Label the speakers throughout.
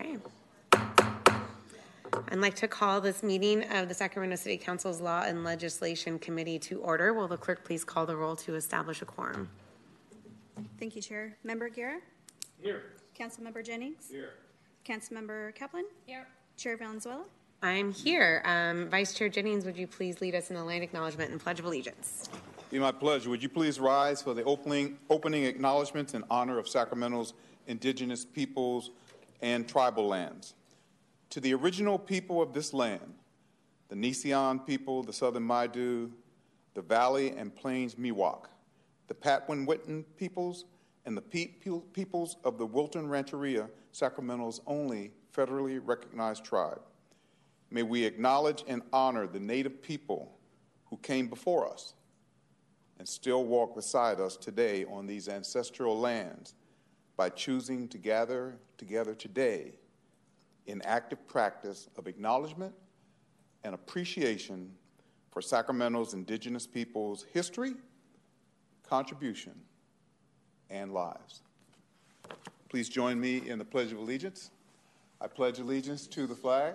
Speaker 1: Okay. I'd like to call this meeting of the Sacramento City Council's Law and Legislation Committee to order. Will the clerk please call the roll to establish a quorum?
Speaker 2: Thank you, Chair. Member Guerra?
Speaker 3: Here.
Speaker 2: Councilmember Jennings?
Speaker 3: Here.
Speaker 2: Councilmember Kaplan?
Speaker 4: Here.
Speaker 2: Chair Valenzuela?
Speaker 1: I'm here. Um, Vice Chair Jennings, would you please lead us in the land acknowledgement and pledge of allegiance?
Speaker 5: Be my pleasure. Would you please rise for the opening, opening acknowledgments in honor of Sacramento's indigenous peoples and tribal lands? To the original people of this land, the Nisenan people, the Southern Maidu, the Valley and Plains Miwok, the Patwin peoples, and the Pe- Pe- peoples of the Wilton Rancheria, Sacramento's only federally recognized tribe. May we acknowledge and honor the native people who came before us and still walk beside us today on these ancestral lands by choosing to gather together today in active practice of acknowledgement and appreciation for Sacramento's indigenous people's history, contribution, and lives. Please join me in the Pledge of Allegiance. I pledge allegiance to the flag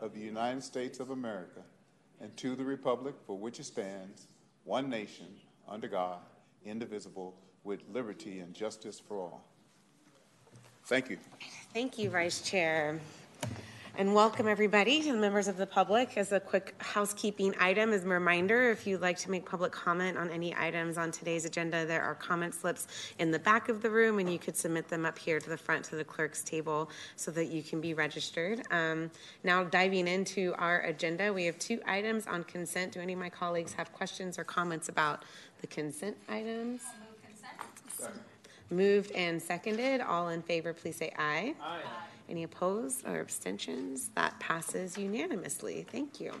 Speaker 5: of the United States of America and to the republic for which it stands, one nation, under God, indivisible, with liberty and justice for all. Thank you.
Speaker 1: Thank you, Vice Chair. And welcome everybody to the members of the public. As a quick housekeeping item, as a reminder, if you'd like to make public comment on any items on today's agenda, there are comment slips in the back of the room, and you could submit them up here to the front to the clerk's table so that you can be registered. Um, now, diving into our agenda, we have two items on consent. Do any of my colleagues have questions or comments about the consent items? Moved and seconded. All in favor, please say aye. Aye. Any opposed or abstentions? That passes unanimously. Thank you.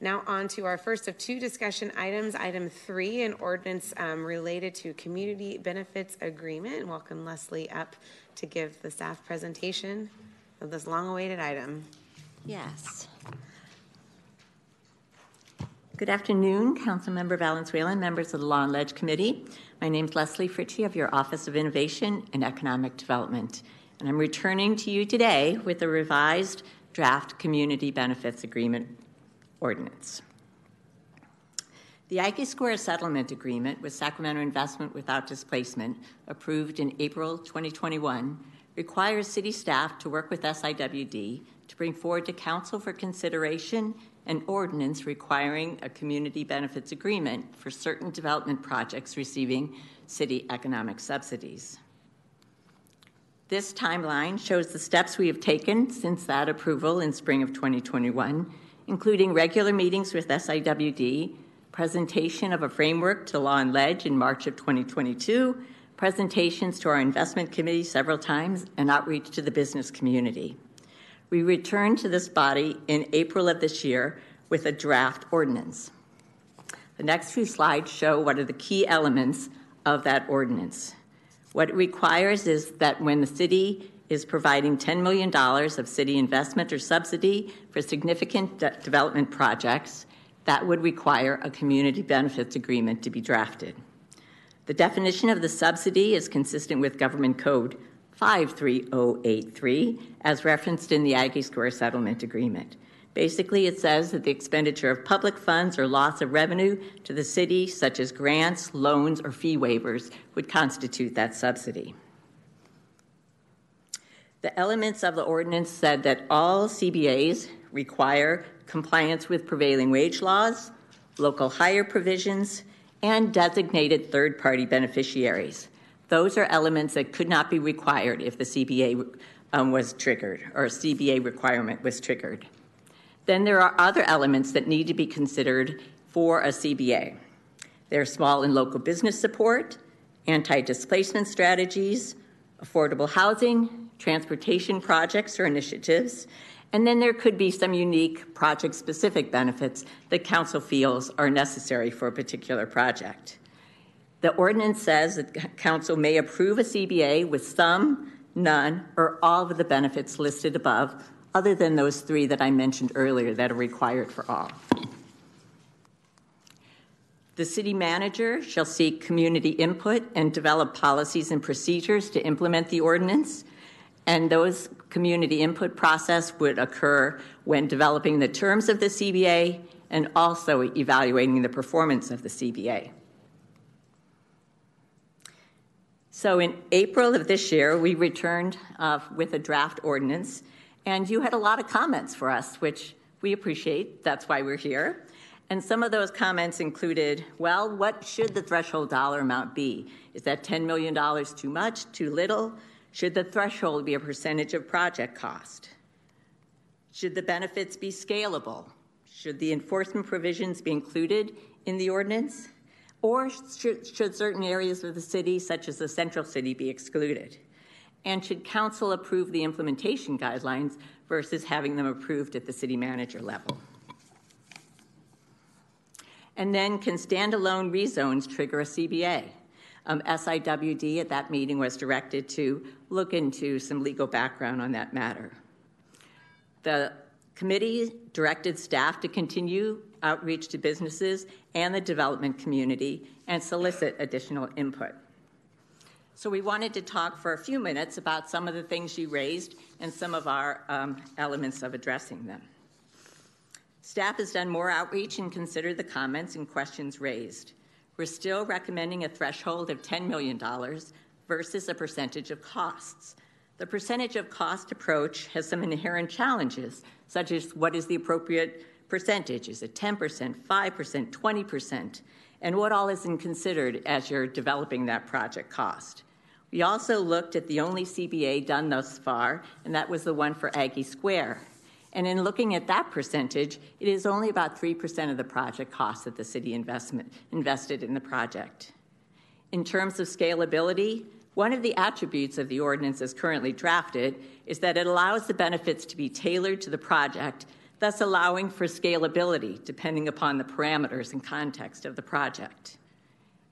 Speaker 1: Now on to our first of two discussion items. Item three, an ordinance um, related to community benefits agreement. Welcome Leslie up to give the staff presentation of this long-awaited item.
Speaker 4: Yes. Good afternoon, Councilmember Valenzuela and members of the Law and Ledge Committee. My name is Leslie Fritzsche of your Office of Innovation and Economic Development and I'm returning to you today with a revised draft Community Benefits Agreement Ordinance. The Aggie Square Settlement Agreement with Sacramento Investment Without Displacement, approved in April 2021, requires city staff to work with SIWD to bring forward to Council for consideration an ordinance requiring a community benefits agreement for certain development projects receiving city economic subsidies. This timeline shows the steps we have taken since that approval in spring of 2021, including regular meetings with SIWD, presentation of a framework to Law and Ledge in March of 2022, presentations to our investment committee several times, and outreach to the business community. We returned to this body in April of this year with a draft ordinance. The next few slides show what are the key elements of that ordinance. What it requires is that when the city is providing $10 million of city investment or subsidy for significant de- development projects, that would require a community benefits agreement to be drafted. The definition of the subsidy is consistent with Government Code 53083, as referenced in the Aggie Square Settlement Agreement. Basically, it says that the expenditure of public funds or loss of revenue to the city, such as grants, loans, or fee waivers, would constitute that subsidy. The elements of the ordinance said that all CBAs require compliance with prevailing wage laws, local hire provisions, and designated third party beneficiaries. Those are elements that could not be required if the CBA um, was triggered or a CBA requirement was triggered. Then there are other elements that need to be considered for a CBA. There are small and local business support, anti displacement strategies, affordable housing, transportation projects or initiatives, and then there could be some unique project specific benefits that council feels are necessary for a particular project. The ordinance says that council may approve a CBA with some, none, or all of the benefits listed above other than those three that I mentioned earlier that are required for all. The city manager shall seek community input and develop policies and procedures to implement the ordinance. And those community input process would occur when developing the terms of the CBA and also evaluating the performance of the CBA. So in April of this year, we returned uh, with a draft ordinance, and you had a lot of comments for us, which we appreciate. That's why we're here. And some of those comments included, well, what should the threshold dollar amount be? Is that $10 million too much, too little? Should the threshold be a percentage of project cost? Should the benefits be scalable? Should the enforcement provisions be included in the ordinance? Or should, should, certain areas of the city, such as the central city, be excluded? And should council approve the implementation guidelines versus having them approved at the city manager level? And then, can standalone rezones trigger a CBA? Um, SIWD at that meeting was directed to look into some legal background on that matter. The committee directed staff to continue outreach to businesses and the development community and solicit additional input. So, we wanted to talk for a few minutes about some of the things you raised and some of our um, elements of addressing them. Staff has done more outreach and considered the comments and questions raised. We're still recommending a threshold of $10 million versus a percentage of costs. The percentage of cost approach has some inherent challenges, such as what is the appropriate percentage? Is it 10%, 5%, 20%? And what all isn't considered as you're developing that project cost? We also looked at the only CBA done thus far, and that was the one for Aggie Square. And in looking at that percentage, it is only about 3% of the project cost that the city investment invested in the project. In terms of scalability, one of the attributes of the ordinance as currently drafted is that it allows the benefits to be tailored to the project thus allowing for scalability depending upon the parameters and context of the project.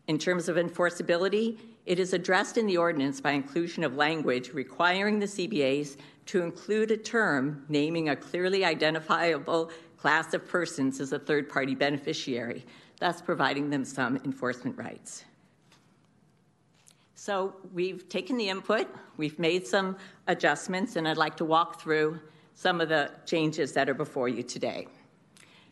Speaker 4: In terms of enforceability, it is addressed in the ordinance by inclusion of language requiring the CBAs to include a term naming a clearly identifiable class of persons as a third party beneficiary, thus providing them some enforcement rights. So we've taken the input, we've made some adjustments, and I'd like to walk through some of the changes that are before you today.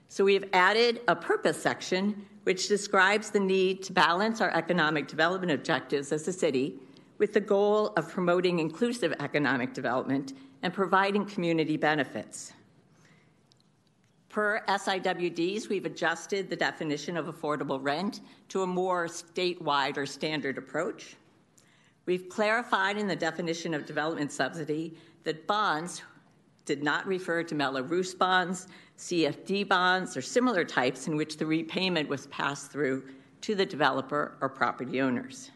Speaker 4: So we've added a purpose section which describes the need to balance our economic development objectives as a city with the goal of promoting inclusive economic development and providing community benefits. Per SIWDs, we've adjusted the definition of affordable rent to a more statewide or standard approach. We've clarified in the definition of development subsidy that bonds did not refer to Mello-Roos bonds, CFD bonds, or similar types in which the repayment was passed through to the developer or property owners.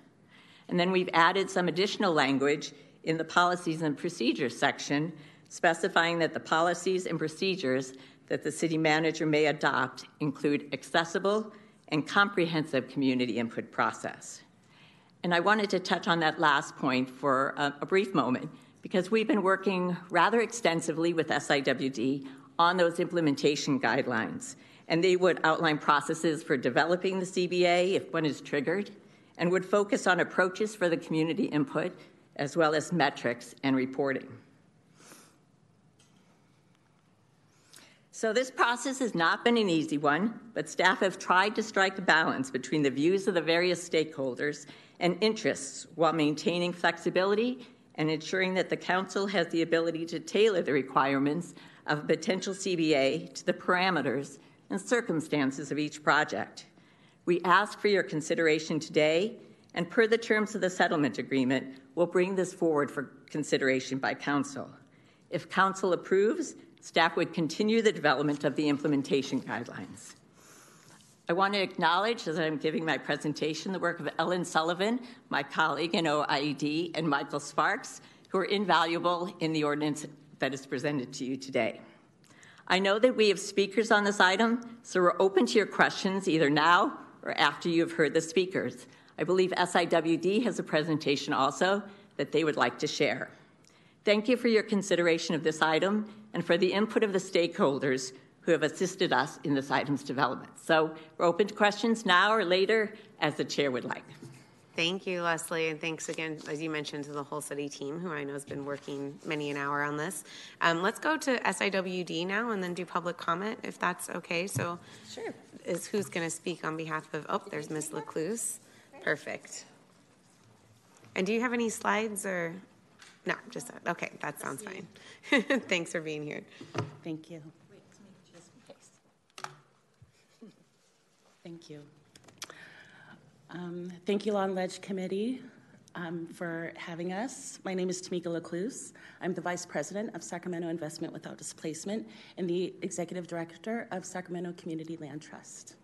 Speaker 4: And then we've added some additional language in the policies and procedures section, specifying that the policies and procedures that the city manager may adopt include accessible and comprehensive community input process. And I wanted to touch on that last point for a, a brief moment because we've been working rather extensively with SIWD on those implementation guidelines. And they would outline processes for developing the CBA if one is triggered, and would focus on approaches for the community input, as well as metrics and reporting. So, this process has not been an easy one, but staff have tried to strike a balance between the views of the various stakeholders and interests while maintaining flexibility and ensuring that the Council has the ability to tailor the requirements of a potential CBA to the parameters and circumstances of each project. We ask for your consideration today, and per the terms of the settlement agreement, we'll bring this forward for consideration by Council. If Council approves, staff would continue the development of the implementation guidelines. I want to acknowledge, as I'm giving my presentation, the work of Ellen Sullivan, my colleague in OIED, and Michael Sparks, who are invaluable in the ordinance that is presented to you today. I know that we have speakers on this item, so we're open to your questions either now or after you have heard the speakers. I believe SIWD has a presentation also that they would like to share. Thank you for your consideration of this item and for the input of the stakeholders who have assisted us in this item's development. So we're open to questions now or later as the chair would like.
Speaker 1: Thank you, Leslie, and thanks again, as you mentioned, to the whole city team, who I know has been working many an hour on this. Um, let's go to SIWD now and then do public comment, if that's okay. So,
Speaker 4: Sure.
Speaker 1: is who's going to speak on behalf of? Oh, there's Miss L'Ecluse. Perfect. And do you have any slides or? No, just that. Okay, that sounds fine. Thanks for being here.
Speaker 3: Thank you. Thank you. Um, Thank you, Lawn Ledge Committee, um, for having us. My name is Tamika L'Ecluse. I'm the Vice President of Sacramento Investment Without Displacement and the Executive Director of Sacramento Community Land Trust.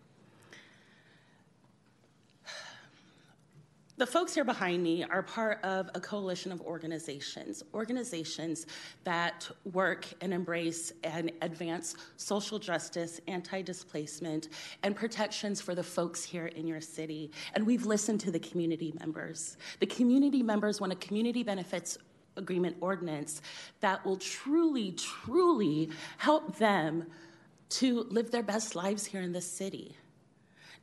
Speaker 3: The folks here behind me are part of a coalition of organizations, organizations that work and embrace and advance social justice, anti displacement, and protections for the folks here in your city. And we've listened to the community members. The community members want a community benefits agreement ordinance that will truly, truly help them to live their best lives here in this city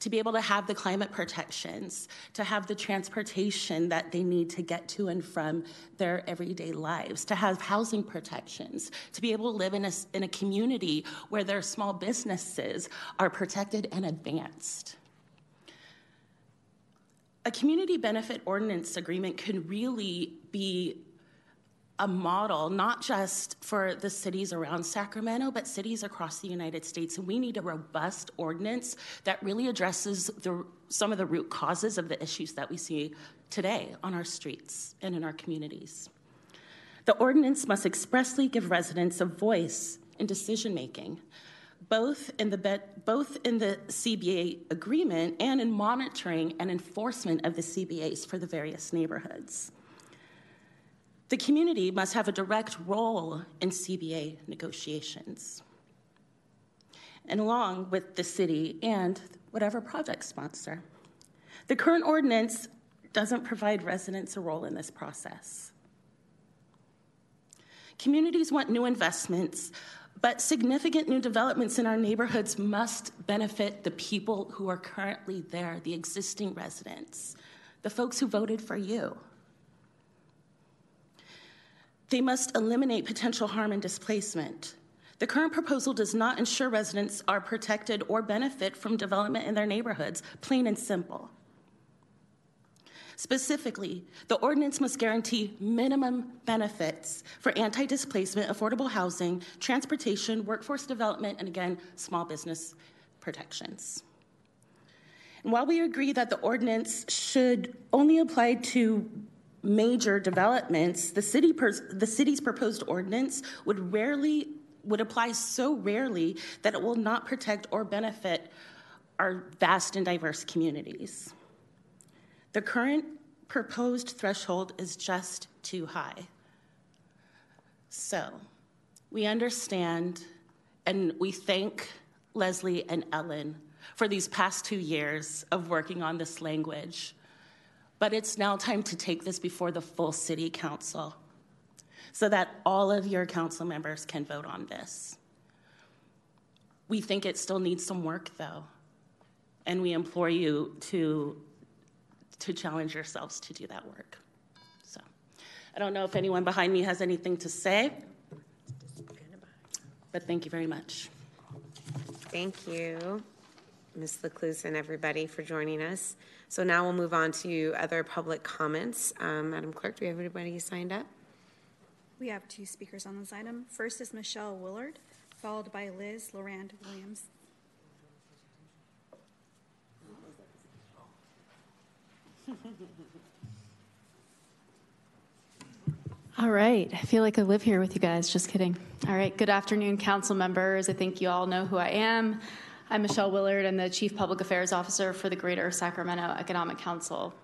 Speaker 3: to be able to have the climate protections, to have the transportation that they need to get to and from their everyday lives, to have housing protections, to be able to live in a, in a community where their small businesses are protected and advanced. A community benefit ordinance agreement can really be a model, not just for the cities around Sacramento, but cities across the United States. And we need a robust ordinance that really addresses the, some of the root causes of the issues that we see today on our streets and in our communities. The ordinance must expressly give residents a voice in decision making, both in the both in the CBA agreement and in monitoring and enforcement of the CBAs for the various neighborhoods. The community must have a direct role in CBA negotiations, and along with the city and whatever project sponsor. The current ordinance doesn't provide residents a role in this process. Communities want new investments, but significant new developments in our neighborhoods must benefit the people who are currently there, the existing residents, the folks who voted for you. They must eliminate potential harm and displacement. The current proposal does not ensure residents are protected or benefit from development in their neighborhoods, plain and simple. Specifically, the ordinance must guarantee minimum benefits for anti displacement, affordable housing, transportation, workforce development, and again, small business protections. And while we agree that the ordinance should only apply to major developments, the, city pers- the city's proposed ordinance would rarely would apply so rarely that it will not protect or benefit our vast and diverse communities. The current proposed threshold is just too high. So, we understand and we thank Leslie and Ellen for these past two years of working on this language. But it's now time to take this before the full city council so that all of your council members can vote on this. We think it still needs some work, though, and we implore you to, to challenge yourselves to do that work. So, I don't know if anyone behind me has anything to say, but thank you very much.
Speaker 1: Thank you, Ms. L'Ecluse and everybody for joining us. So now we'll move on to other public comments. Um, Madam Clerk, do we have anybody signed up?
Speaker 2: We have two speakers on this item. First is Michelle Willard, followed by Liz Lorand Williams.
Speaker 6: All right. I feel like I live here with you guys. Just kidding. All right. Good afternoon, council members. I think you all know who I am. I'm Michelle Willard. I'm the Chief Public Affairs Officer for the Greater Sacramento Economic Council.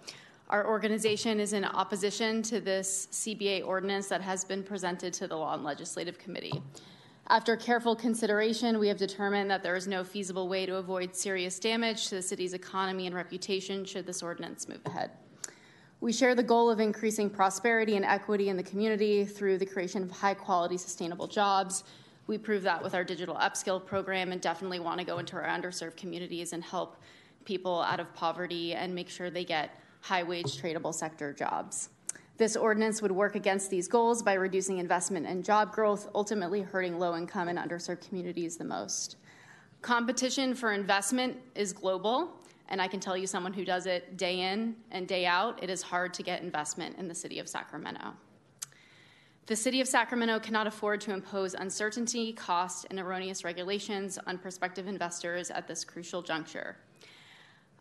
Speaker 6: Our organization is in opposition to this CBA ordinance that has been presented to the Law and Legislative Committee. After careful consideration, we have determined that there is no feasible way to avoid serious damage to the city's economy and reputation should this ordinance move ahead. We share the goal of increasing prosperity and equity in the community through the creation of high quality, sustainable jobs. We prove that with our digital upskill program and definitely want to go into our underserved communities and help people out of poverty and make sure they get high wage tradable sector jobs. This ordinance would work against these goals by reducing investment and job growth, ultimately hurting low income and underserved communities the most. Competition for investment is global, and I can tell you, someone who does it day in and day out, it is hard to get investment in the city of Sacramento. The city of Sacramento cannot afford to impose uncertainty, cost, and erroneous regulations on prospective investors at this crucial juncture.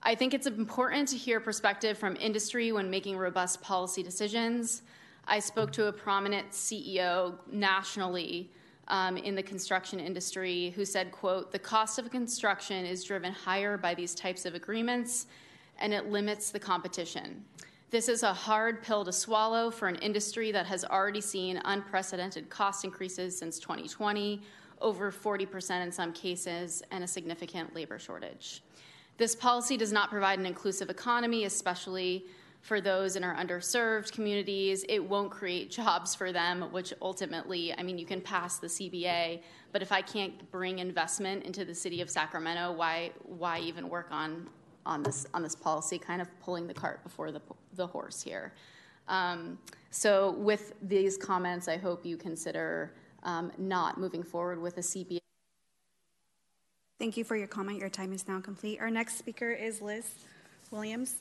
Speaker 6: I think it's important to hear perspective from industry when making robust policy decisions. I spoke to a prominent CEO nationally um, in the construction industry who said, quote, the cost of construction is driven higher by these types of agreements and it limits the competition. This is a hard pill to swallow for an industry that has already seen unprecedented cost increases since 2020, over 40% in some cases, and a significant labor shortage. This policy does not provide an inclusive economy, especially for those in our underserved communities. It won't create jobs for them, which ultimately, I mean, you can pass the CBA, but if I can't bring investment into the city of Sacramento, why why even work on on this on this policy? Kind of pulling the cart before the the horse here. Um, so, with these comments, I hope you consider um, not moving forward with a CBA.
Speaker 2: Thank you for your comment. Your time is now complete. Our next speaker is Liz Williams.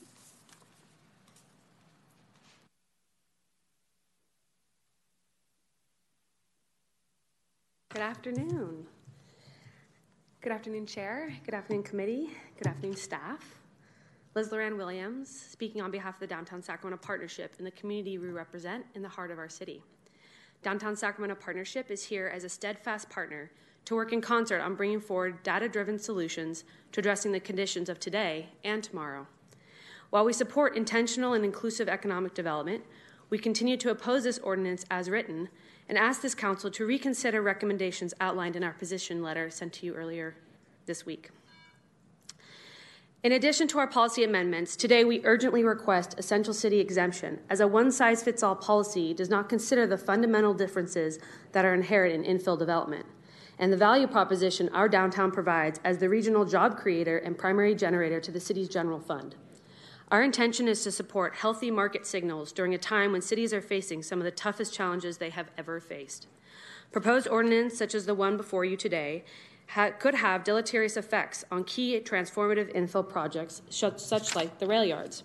Speaker 7: Good afternoon. Good afternoon, Chair. Good afternoon, Committee. Good afternoon, staff. Liz Loran Williams, speaking on behalf of the Downtown Sacramento Partnership and the community we represent in the heart of our city. Downtown Sacramento Partnership is here as a steadfast partner to work in concert on bringing forward data driven solutions to addressing the conditions of today and tomorrow. While we support intentional and inclusive economic development, we continue to oppose this ordinance as written and ask this Council to reconsider recommendations outlined in our position letter sent to you earlier this week. In addition to our policy amendments, today we urgently request essential city exemption, as a one size fits all policy does not consider the fundamental differences that are inherent in infill development and the value proposition our downtown provides as the regional job creator and primary generator to the city's general fund. Our intention is to support healthy market signals during a time when cities are facing some of the toughest challenges they have ever faced. Proposed ordinance, such as the one before you today, ha- could have deleterious effects on key transformative infill projects, such like the rail yards.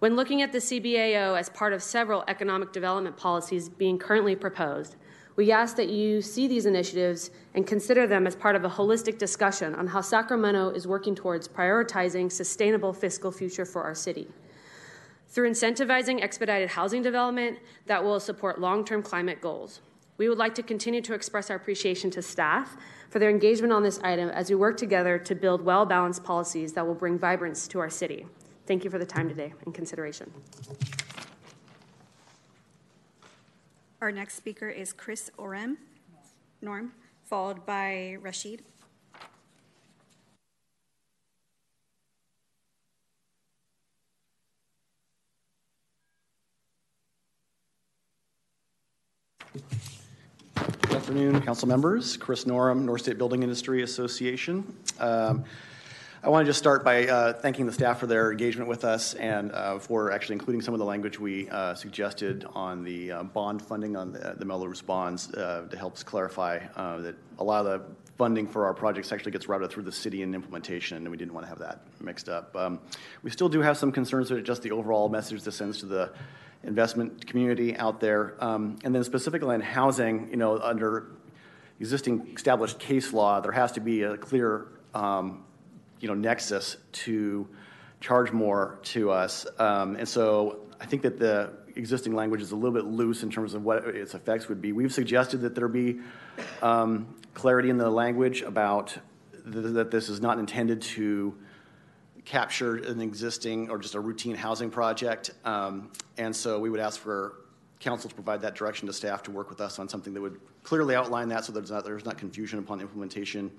Speaker 7: When looking at the CBAO as part of several economic development policies being currently proposed, we ask that you see these initiatives and consider them as part of a holistic discussion on how Sacramento is working towards prioritizing sustainable fiscal future for our city. Through incentivizing expedited housing development that will support long term climate goals. We would like to continue to express our appreciation to staff for their engagement on this item as we work together to build well balanced policies that will bring vibrance to our city. Thank you for the time today and consideration.
Speaker 2: Our next speaker is Chris Orem, Norm, followed by Rashid.
Speaker 8: Afternoon, council members. Chris Norem, North State Building Industry Association. Um, I want to just start by uh, thanking the staff for their engagement with us and uh, for actually including some of the language we uh, suggested on the uh, bond funding on the, the Mello-Roos bonds uh, to help clarify uh, that a lot of the funding for our projects actually gets routed through the city in implementation, and we didn't want to have that mixed up. Um, we still do have some concerns with just the overall message this sends to the investment community out there. Um, and then specifically in housing, you know, under existing established case law, there has to be a clear um, you know nexus to charge more to us. Um, and so I think that the existing language is a little bit loose in terms of what its effects would be. We've suggested that there be um, clarity in the language about th- that this is not intended to capture an existing or just a routine housing project. Um, and so we would ask for council to provide that direction to staff to work with us on something that would clearly outline that so there's not, there's not confusion upon implementation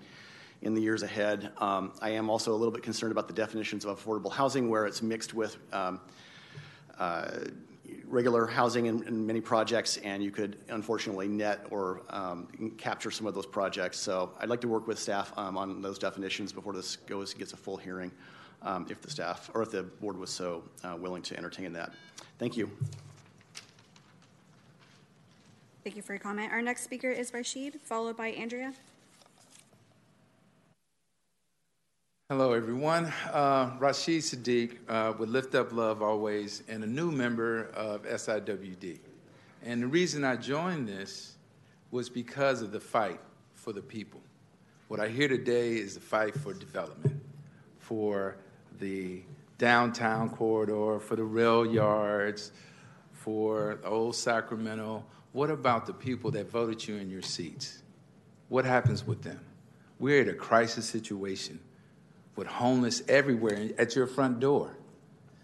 Speaker 8: in the years ahead. Um, I am also a little bit concerned about the definitions of affordable housing where it's mixed with um, uh, regular housing in, in many projects, and you could unfortunately net or um, capture some of those projects. So I'd like to work with staff um, on those definitions before this goes gets a full hearing, um, if the staff or if the board was so uh, willing to entertain that. Thank you.
Speaker 2: Thank you for your comment. Our next speaker is Rashid, followed by Andrea.
Speaker 9: Hello, everyone. Uh, Rashid Sadiq uh, with Lift Up Love Always, and a new member of SIWD. And the reason I joined this was because of the fight for the people. What I hear today is the fight for development, for the downtown corridor, for the rail yards, for old Sacramento. What about the people that voted you in your seats? What happens with them? We're at a crisis situation with homeless everywhere at your front door.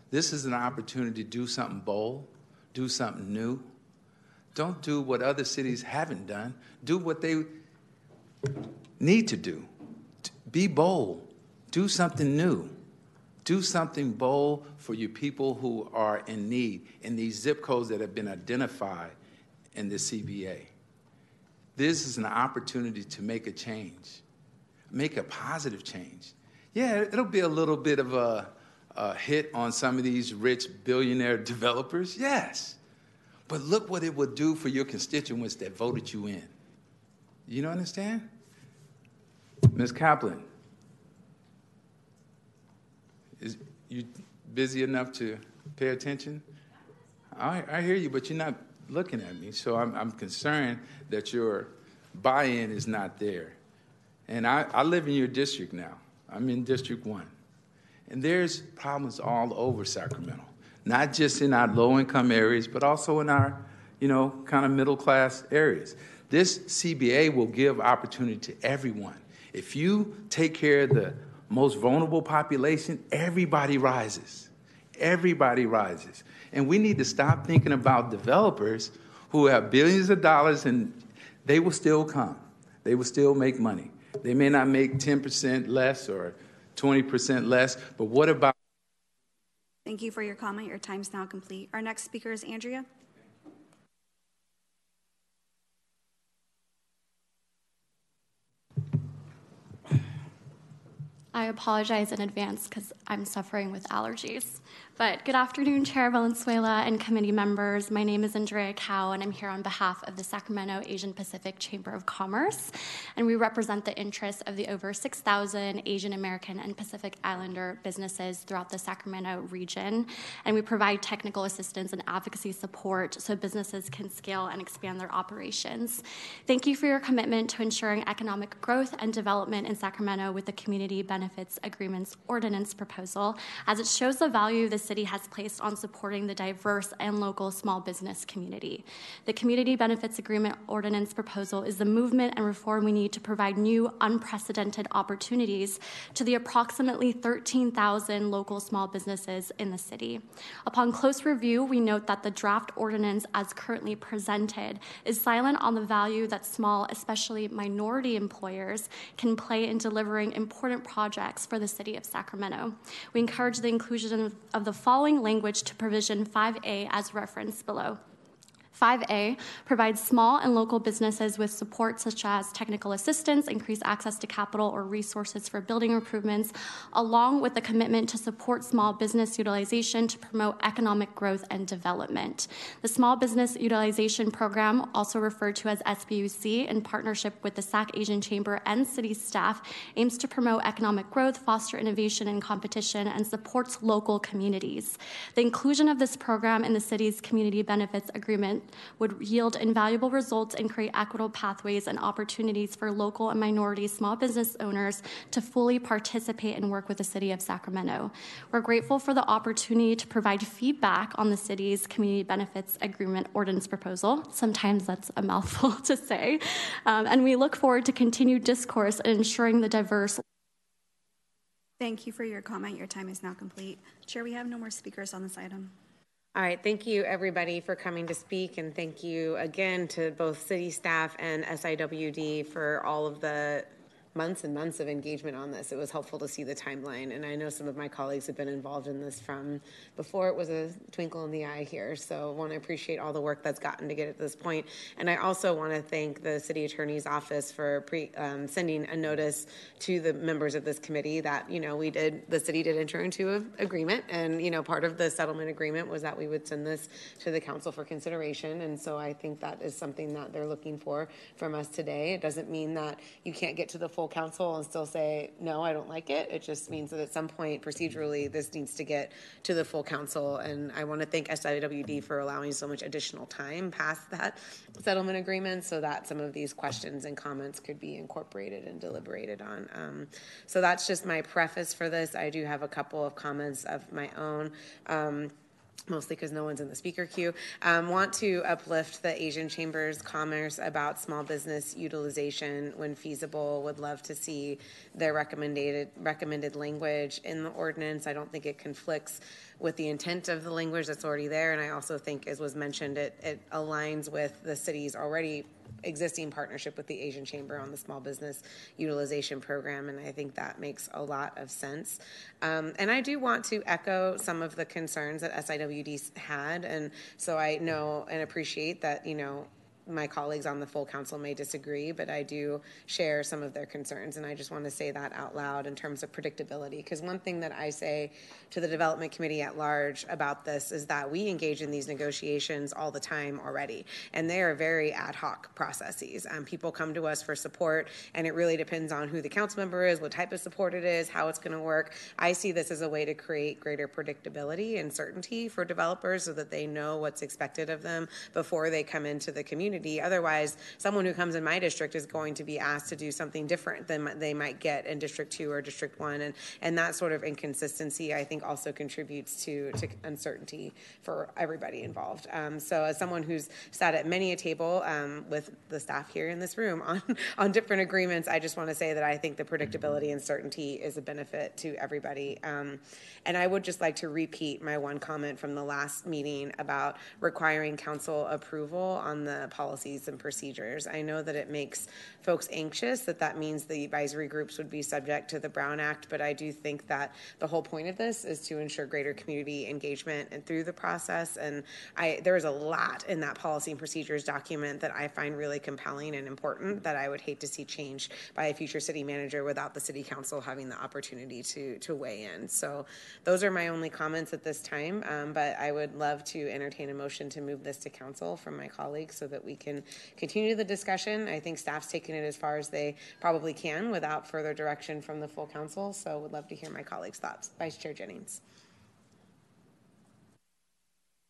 Speaker 9: This is an opportunity to do something bold, do something new. Don't do what other cities haven't done. Do what they need to do. Be bold. Do something new. Do something bold for you people who are in need in these zip codes that have been identified in the CBA. This is an opportunity to make a change, make a positive change yeah, it'll be a little bit of a, a hit on some of these rich billionaire developers, yes. But look what it would do for your constituents that voted you in. You don't understand? Ms. Kaplan, is you busy enough to pay attention? I, I hear you, but you're not looking at me, so I'm, I'm concerned that your buy-in is not there. And I, I live in your district now. I'm in District 1. And there's problems all over Sacramento, not just in our low income areas, but also in our, you know, kind of middle class areas. This CBA will give opportunity to everyone. If you take care of the most vulnerable population, everybody rises. Everybody rises. And we need to stop thinking about developers who have billions of dollars and they will still come. They will still make money. They may not make 10% less or 20% less, but what about?
Speaker 2: Thank you for your comment. Your time's now complete. Our next speaker is Andrea.
Speaker 10: I apologize in advance because I'm suffering with allergies. But good afternoon, Chair Valenzuela and committee members. My name is Andrea Cow, and I'm here on behalf of the Sacramento Asian Pacific Chamber of Commerce. And we represent the interests of the over 6,000 Asian American and Pacific Islander businesses throughout the Sacramento region. And we provide technical assistance and advocacy support so businesses can scale and expand their operations. Thank you for your commitment to ensuring economic growth and development in Sacramento with the Community Benefits Agreements Ordinance proposal, as it shows the value this city has placed on supporting the diverse and local small business community. The Community Benefits Agreement Ordinance proposal is the movement and reform we need to provide new, unprecedented opportunities to the approximately 13,000 local small businesses in the city. Upon close review, we note that the draft ordinance, as currently presented, is silent on the value that small, especially minority employers, can play in delivering important projects for the city of Sacramento. We encourage the inclusion of the following language to provision 5A as referenced below. 5A provides small and local businesses with support such as technical assistance, increased access to capital or resources for building improvements, along with a commitment to support small business utilization to promote economic growth and development. The Small Business Utilization Program, also referred to as SBUC, in partnership with the SAC Asian Chamber and city staff, aims to promote economic growth, foster innovation and competition, and supports local communities. The inclusion of this program in the city's community benefits agreement would yield invaluable results and create equitable pathways and opportunities for local and minority small business owners to fully participate and work with the City of Sacramento. We're grateful for the opportunity to provide feedback on the city's Community Benefits Agreement Ordinance proposal. Sometimes that's a mouthful to say. Um, and we look forward to continued discourse and ensuring the diverse.
Speaker 2: Thank you for your comment. Your time is now complete. Chair, we have no more speakers on this item.
Speaker 1: All right, thank you everybody for coming to speak, and thank you again to both city staff and SIWD for all of the months and months of engagement on this. It was helpful to see the timeline, and I know some of my colleagues have been involved in this from before it was a twinkle in the eye here. So I want to appreciate all the work that's gotten to get at this point. And I also want to thank the city attorney's office for pre, um, sending a notice to the members of this committee that you know we did the city did enter into an agreement, and you know part of the settlement agreement was that we would send this to the council for consideration. And so I think that is something that they're looking for from us today. It doesn't mean that you can't get to the full council and still say no, I don't like it. It just means that at some point procedurally this needs to get to the full council. And I want to thank SIWD for allowing so much additional time past that settlement agreement so that some of these questions and comments could be incorporated and deliberated on. Um, so that's just my preface for this. I do have a couple of comments of my own. Um, mostly because no one's in the speaker queue, um, want to uplift the Asian Chambers Commerce about small business utilization when feasible. Would love to see their recommended recommended language in the ordinance. I don't think it conflicts with the intent of the language that's already there, and I also think, as was mentioned, it, it aligns with the city's already existing partnership with the Asian Chamber on the small business utilization program, and I think that makes a lot of sense. Um, and I do want to echo some of the concerns that SIWD had, and so I know and appreciate that you know my colleagues on the full council may disagree, but I do share some of their concerns. And I just want to say that out loud in terms of predictability. Because one thing that I say to the development committee at large about this is that we engage in these negotiations all the time already. And they are very ad hoc processes. Um, people come to us for support, and it really depends on who the council member is, what type of support it is, how it's going to work. I see this as a way to create greater predictability and certainty for developers so that they know what's expected of them before they come into the community community. Otherwise, someone who comes in my district is going to be asked to do something different than they might get in District 2 or District 1. And, and that sort of inconsistency, I think, also contributes to, to uncertainty for everybody involved. Um, so, as someone who's sat at many a table um, with the staff here in this room on, on different agreements, I just want to say that I think the predictability and certainty is a benefit to everybody. Um, and I would just like to repeat my one comment from the last meeting about requiring council approval on the policy policies and procedures. I know that it makes folks anxious that that means the advisory groups would be subject to the Brown Act, but I do think that the whole point of this is to ensure greater community engagement and through the process. And I there is a lot in that policy and procedures document that I find really compelling and important that I would hate to see changed by a future city manager without the city council having the opportunity to to weigh in. So those are my only comments at this time. Um, but I would love to entertain a motion to move this to council from my colleagues so that we can continue the discussion. I think staff's taken it as far as they probably can without further direction from the full council. So would love to hear my colleagues' thoughts. Vice Chair Jennings.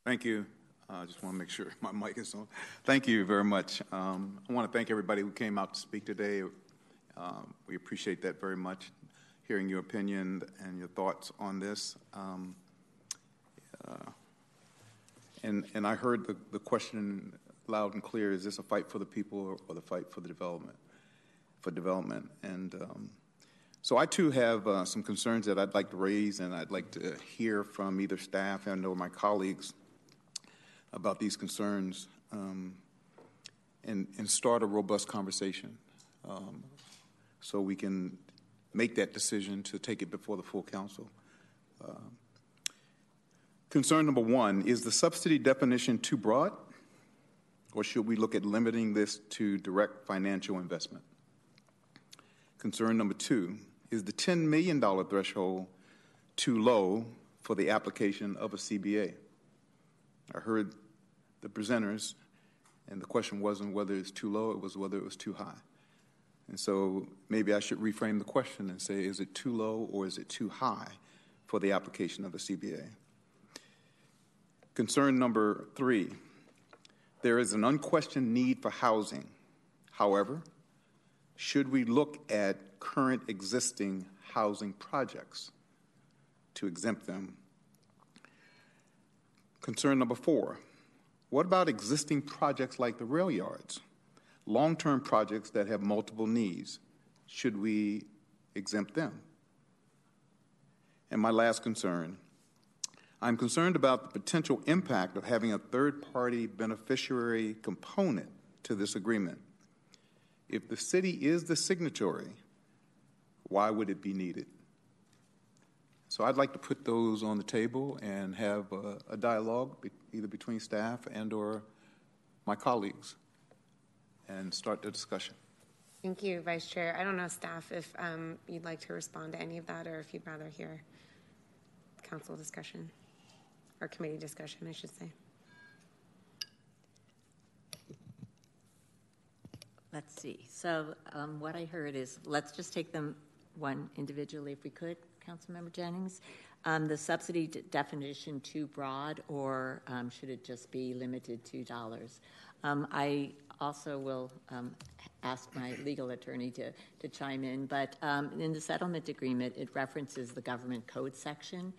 Speaker 5: Thank you. I uh, just want to make sure my mic is on. Thank you very much. Um, I want to thank everybody who came out to speak today. Um, we appreciate that very much, hearing your opinion and your thoughts on this. Um, uh, and, and I heard the, the question loud and clear: Is this a fight for the people or, or the fight for the development? For development, and um, so I too have uh, some concerns that I'd like to raise, and I'd like to hear from either staff and or my colleagues about these concerns, um, and and start a robust conversation, um, so we can make that decision to take it before the full council. Uh, concern number one is the subsidy definition too broad? Or should we look at limiting this to direct financial investment? Concern number two is the $10 million threshold too low for the application of a CBA? I heard the presenters, and the question wasn't whether it's too low, it was whether it was too high. And so maybe I should reframe the question and say, is it too low or is it too high for the application of a CBA? Concern number three there is an unquestioned need for housing. However, should we look at current existing housing projects to exempt them? Concern number four what about existing projects like the rail yards? Long term projects that have multiple needs. Should we exempt them? And my last concern I'm concerned about the potential impact of having a third party beneficiary component to this agreement. If the city is the signatory, Why would it be needed? So I'd like to put those on the table and have a, a dialogue be, either between staff and or my colleagues and start the discussion.
Speaker 1: Thank you, Vice Chair. I don't know, staff, if um, you'd like to respond to any of that or if you'd rather hear council discussion or committee discussion, I should say.
Speaker 4: Let's see. So um, what I heard is, let's just take them one individually if we could, Councilmember Jennings. Um, the subsidy d- definition too broad, or um, should it just be limited to dollars? Um, I also will um, ask my legal attorney to, to chime in, but um, in the settlement agreement, it references the government code section,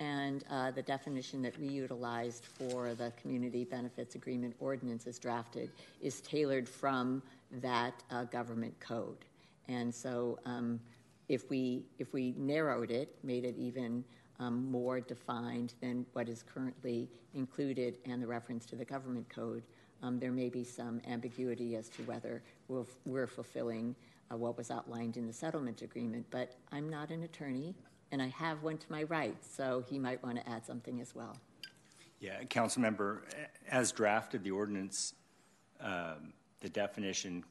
Speaker 4: and uh, the definition that we utilized for the community benefits agreement ordinance as drafted is tailored from that uh, government code. And so um, if we if we narrowed it, made it even um, more defined than what is currently included and the reference to the government code, um, there may be some ambiguity as to whether we're, we're fulfilling uh, what was outlined in the settlement agreement. But I'm not an attorney, and I have one to my right, so he might want to add something as well.
Speaker 11: Yeah, council member, as drafted, the ordinance, um, the definition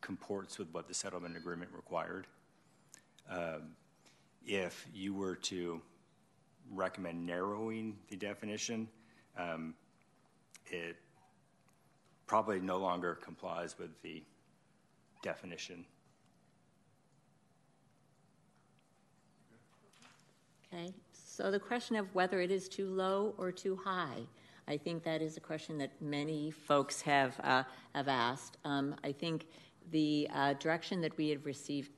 Speaker 11: comports with what the settlement agreement required. Um, if you were to recommend narrowing the definition, um, it probably no longer complies with the definition.
Speaker 4: Okay, so the question of whether it is too low or too high, I think that is a question that many folks have uh, have asked. Um, I think the uh, direction that we have received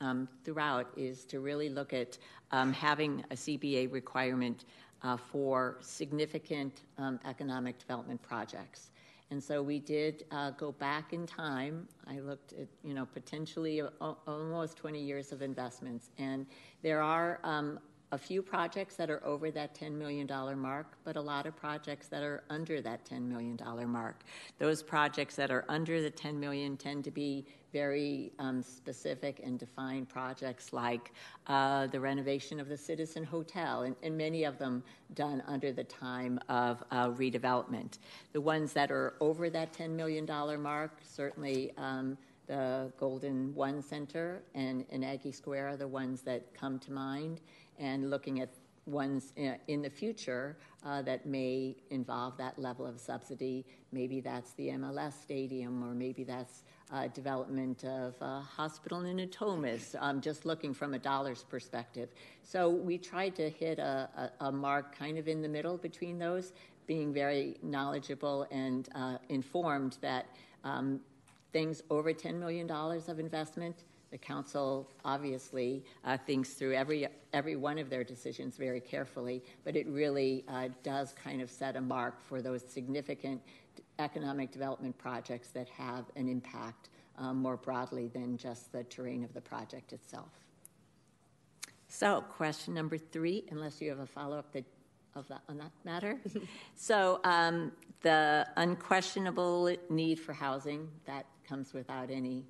Speaker 4: um, throughout is to really look at um, having a CBA requirement uh, for significant um, economic development projects. And so we did uh, go back in time. I looked at, you know, potentially almost 20 years of investments. And there are um, a few projects that are over that $10 million mark, but a lot of projects that are under that $10 million mark. Those projects that are under the 10 million tend to be very um, specific and defined projects like uh, the renovation of the Citizen Hotel, and, and, many of them done under the time of uh, redevelopment. The ones that are over that $10 million mark, certainly um, the Golden One Center and, and Aggie Square are the ones that come to mind and looking at ones in the future uh, that may involve that level of subsidy. Maybe that's the MLS stadium, or maybe that's uh, development of a hospital in Natomas, um, just looking from a dollars perspective. So we tried to hit a, a, a mark kind of in the middle between those, being very knowledgeable and uh, informed that um, things over $10 million of investment the council obviously uh, thinks through every every one of their decisions very carefully, but it really uh, does kind of set a mark for those significant economic development projects that have an impact um, more broadly than just the terrain of the project itself. So, question number three, unless you have a follow up that of that, on that matter. so, um, the unquestionable need for housing that comes without any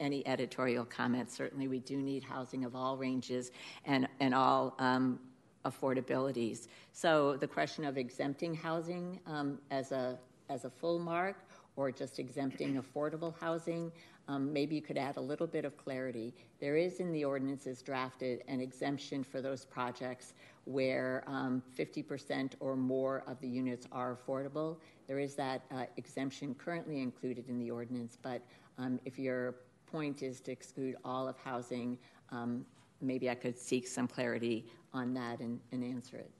Speaker 4: any editorial comments. Certainly, we do need housing of all ranges and, and all um, affordabilities. So, the question of exempting housing um, as, a, as a full mark or just exempting affordable housing, um, maybe you could add a little bit of clarity. There is in the ordinances drafted an exemption for those projects where 50% um, or more of the units are affordable. There is that uh, exemption currently included in the ordinance, but um, if you're point is to exclude all of housing. Um, maybe I could seek some clarity on that and, and answer it.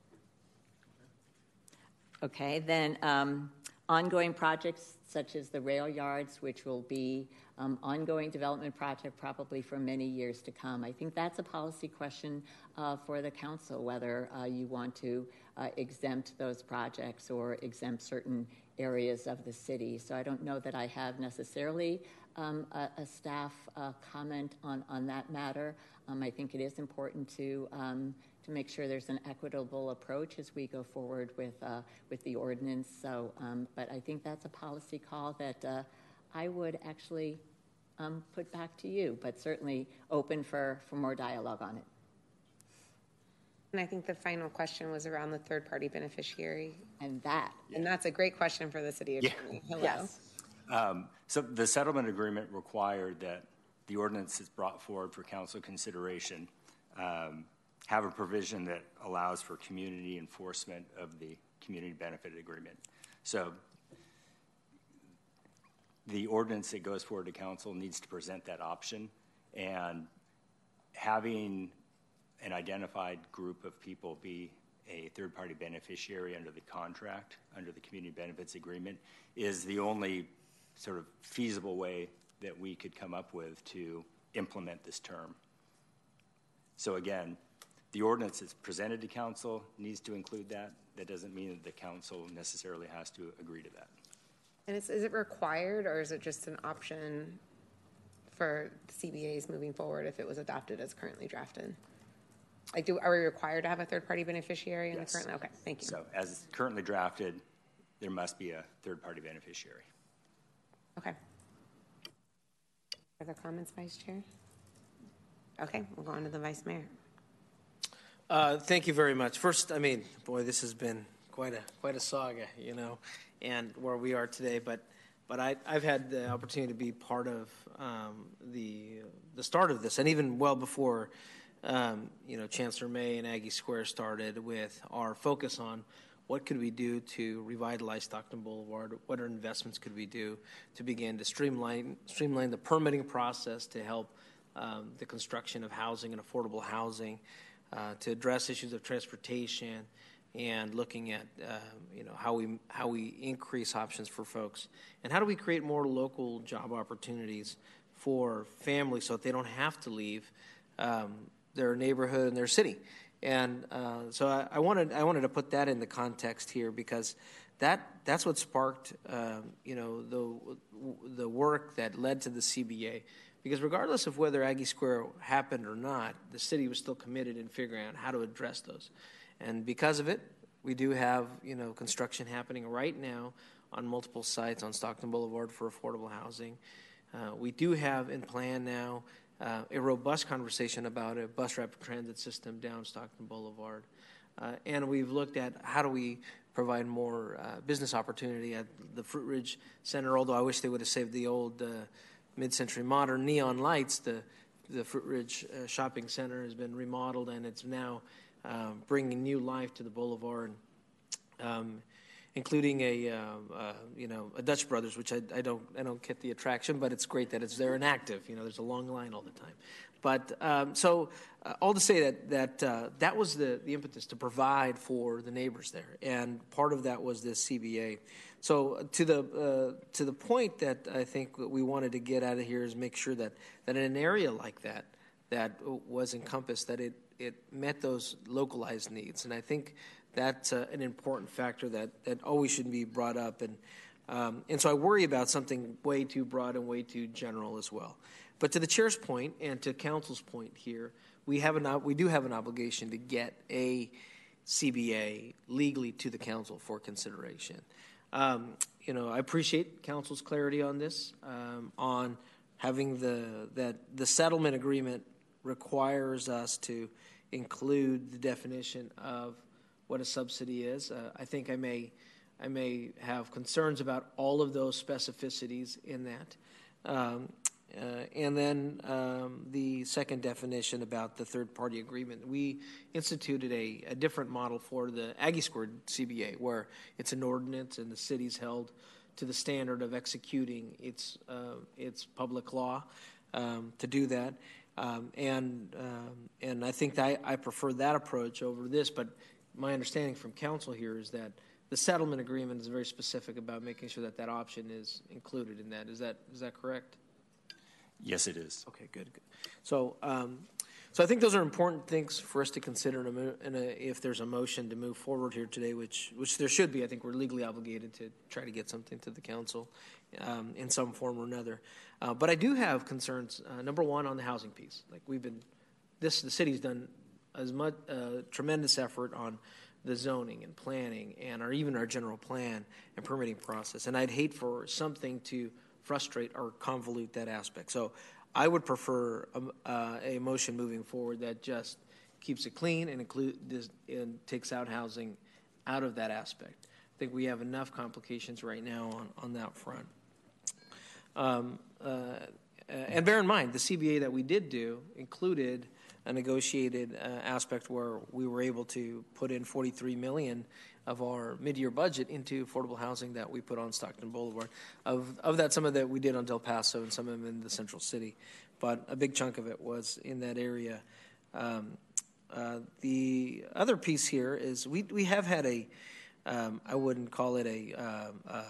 Speaker 4: Okay, then um, ongoing projects such as the rail yards, which will be um, ongoing development project probably for many years to come. I think that's a policy question uh, for the council, whether uh, you want to uh, exempt those projects or exempt certain areas of the city. So I don't know that I have necessarily um, a, a, staff uh, comment on, on that matter. Um, I think it is important to um, to make sure there's an equitable approach as we go forward with uh, with the ordinance. So, um, but I think that's a policy call that uh, I would actually um, put back to you, but certainly open for, for more dialogue on it.
Speaker 1: And I think the final question was around the third-party beneficiary.
Speaker 4: And that.
Speaker 1: And that's a great question for the city attorney. Hello.
Speaker 4: Yes.
Speaker 11: Um, So the settlement agreement required that the ordinance is brought forward for council consideration, um, have a provision that allows for community enforcement of the community benefit agreement. So the ordinance that goes forward to council needs to present that option, and having an identified group of people be a third-party beneficiary under the contract, under the community benefits agreement, is the only sort of feasible way that we could come up with to implement this term. So again, the ordinance that's presented to council needs to include that. That doesn't mean that the council necessarily has to agree to that.
Speaker 1: And is, is it required or is it just an option for CBAs moving forward if it was adopted as currently drafted? Like, do, are we required to have a third-party beneficiary in the
Speaker 11: Yes.
Speaker 1: current? Okay, thank you.
Speaker 11: So as it's currently drafted, there must be a third-party beneficiary.
Speaker 1: Okay. Other comments, Vice Chair? Okay, we'll go on to the Vice Mayor.
Speaker 12: Uh, thank you very much. First, I mean, boy, this has been quite a quite a saga, you know, and where we are today. But but I, I've had the opportunity to be part of um, the the start of this, and even well before, um, you know, Chancellor May and Aggie Square started with our focus on what could we do to revitalize Stockton Boulevard? What are investments could we do to begin to streamline streamline the permitting process to help um, the construction of housing and affordable housing? uh, to address issues of transportation and looking at uh, you know how we how we increase options for folks and how do we create more local job opportunities for families so that they don't have to leave um, their neighborhood and their city and uh, so I, I wanted I wanted to put that in the context here because that that's what sparked um, you know the the work that led to the CBA because regardless of whether Aggie Square happened or not, the city was still committed in figuring out how to address those. And because of it, we do have you know construction happening right now on multiple sites on Stockton Boulevard for affordable housing. Uh, we do have in plan now uh, a robust conversation about a bus rapid transit system down Stockton Boulevard. Uh, and we've looked at how do we provide more uh, business opportunity at the Fruitridge Center, although I wish they would have saved the old uh, mid-century modern neon lights. The the Fruitridge uh, Shopping Center has been remodeled and it's now um, bringing new life to the boulevard, um, including a uh, uh, you know a Dutch Brothers, which I, I don't I don't get the attraction, but it's great that it's there and active. You know, there's a long line all the time. But um, so uh, all to say that that uh, that was the the impetus to provide for the neighbors there, and part of that was this CBA. So to the uh, to the point that I think we wanted to get out of here is make sure that that in an area like that that was encompassed that it it met those localized needs, and I think that's uh, an important factor that that always shouldn't be brought up, and um, and so I worry about something way too broad and way too general as well. But to the chair's point and to council's point here, we have an we do have an obligation to get a CBA legally to the council for consideration. Um, you know, I appreciate council's clarity on this, um, on having the that the settlement agreement requires us to include the definition of what a subsidy is. Uh, I think I may I may have concerns about all of those specificities in that. Um, uh, and then um, the second definition about the third party agreement. We instituted a, a, different model for the Aggie CBA, where it's an ordinance and the city's held to the standard of executing its, uh, its public law um, to do that. Um, and, um, and I think I, I prefer that approach over this, but my understanding from council here is that the settlement agreement is very specific about making sure that that option is included in that. Is that, is that correct?
Speaker 11: Yes, it is.
Speaker 12: Okay, good. good. So, um, so I think those are important things for us to consider in a, in a, if there's a motion to move forward here today, which which there should be. I think we're legally obligated to try to get something to the council um, in some form or another. Uh, but I do have concerns. Uh, number one, on the housing piece. Like we've been, this the city's done as much uh, tremendous effort on the zoning and planning and our even our general plan and permitting process. And I'd hate for something to frustrate or convolute that aspect. So I would prefer a, uh, a motion moving forward that just keeps it clean and include this, and takes out housing out of that aspect. I think we have enough complications right now on, on that front. Um, uh, and bear in mind, the CBA that we did do included a negotiated uh, aspect where we were able to put in 43 million of our mid-year budget into affordable housing that we put on Stockton Boulevard. Of of that, some of that we did on Del Paso and some of them in the central city, but a big chunk of it was in that area. Um, uh, the other piece here is we we have had a um, I wouldn't call it a um, uh,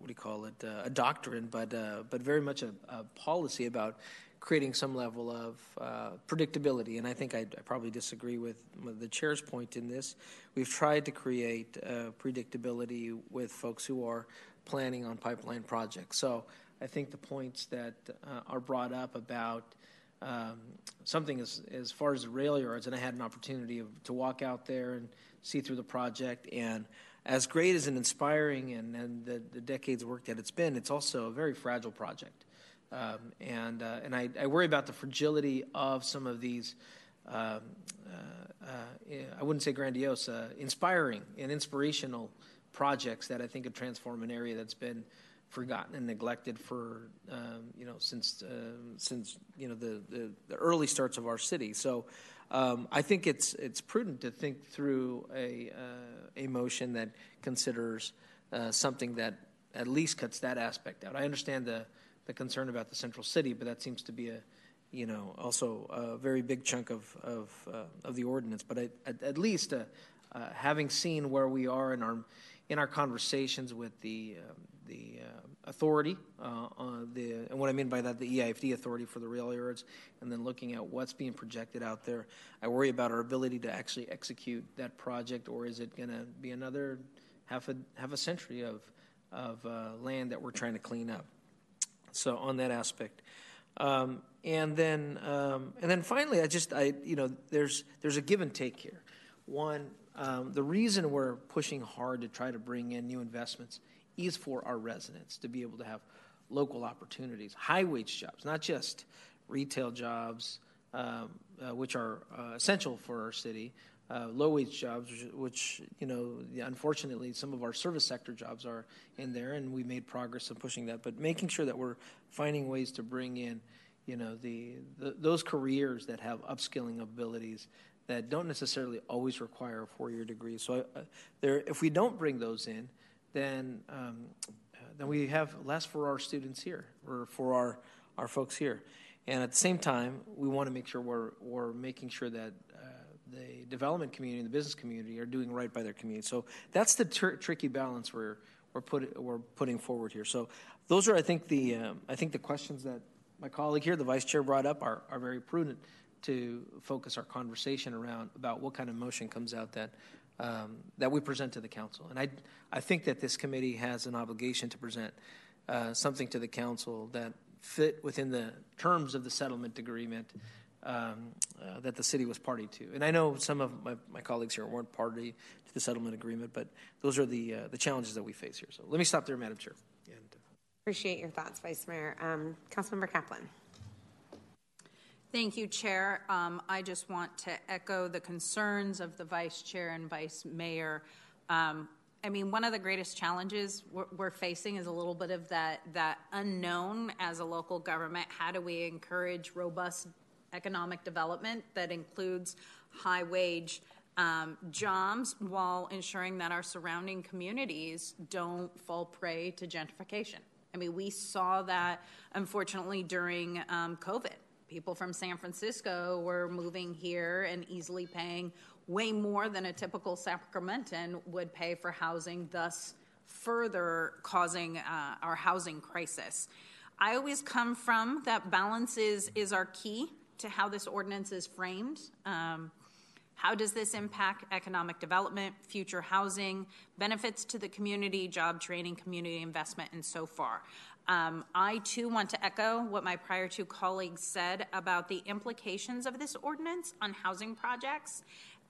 Speaker 12: what do you call it uh, a doctrine, but uh, but very much a, a, policy about creating some level of uh, predictability. And I think I, I, probably disagree with the chair's point in this. We've tried to create uh, predictability with folks who are planning on pipeline projects. So I think the points that uh, are brought up about um, something as, as far as the rail yards, and I had an opportunity of, to walk out there and see through the project. And as great as an inspiring and, and the, the decades work that it's been, it's also a very fragile project. Um, and uh, and I, I, worry about the fragility of some of these. Um, uh, uh, I wouldn't say grandiose, uh, inspiring and inspirational projects that I think could transform an area that's been forgotten and neglected for um, you know since uh, since you know the, the, the early starts of our city. So. Um, I think it's it's prudent to think through a uh, a motion that considers something that at least cuts that aspect out. I understand the the concern about the central city, but that seems to be a, you know, also a very big chunk of of, uh, of the ordinance. But at, at least uh, uh, having seen where we are in our in our conversations with the um, the uh, authority, uh, the and what I mean by that, the EIFD authority for the rail yards, and then looking at what's being projected out there, I worry about our ability to actually execute that project, or is it going to be another half a half a century of of uh, land that we're trying to clean up? So on that aspect. Um, and then um, and then finally, I just I you know there's there's a give and take here. One, um, the reason we're pushing hard to try to bring in new investments is for our residents to be able to have local opportunities, high wage jobs, not just retail jobs, um, uh, which are uh, essential for our city, uh, low wage jobs, which, you know, unfortunately, some of our service sector jobs are in there, and we made progress in pushing that. But making sure that we're finding ways to bring in, you know, the, the those careers that have upskilling abilities that don't necessarily always require a four-year degree. So, uh, there, if we don't bring those in, then um, then we have less for our students here or for our our folks here. And at the same time, we want to make sure we're, we're making sure that the development community and the business community are doing right by their community. So that's the tr- tricky balance we're we're put we're putting forward here. So those are, I think, the um, I think the questions that my colleague here, the vice chair, brought up are are very prudent to focus our conversation around about what kind of motion comes out that. Um, that we present to the council, and I, I think that this committee has an obligation to present uh, something to the council that fit within the terms of the settlement agreement um, uh, that the city was party to. And I know some of my, my, colleagues here weren't party to the settlement agreement, but those are the, uh, the challenges that we face here. So let me stop there, Madam Chair. And, uh,
Speaker 1: Appreciate your thoughts, Vice Mayor. Um, Councilmember Kaplan.
Speaker 13: Thank you, Chair. Um, I just want to echo the concerns of the Vice Chair and Vice Mayor. Um, I mean, one of the greatest challenges we're, we're, facing is a little bit of that that unknown as a local government. How do we encourage robust economic development that includes high wage um, jobs while ensuring that our surrounding communities don't fall prey to gentrification. I mean, we saw that unfortunately during um, COVID. People from San Francisco were moving here and easily paying way more than a typical Sacramentan would pay for housing, thus further causing uh, our housing crisis. I always come from that balance is, is our key to how this ordinance is framed. Um, how does this impact economic development, future housing, benefits to the community, job training, community investment, and so far? Um, I too want to echo what my prior two colleagues said about the implications of this ordinance on housing projects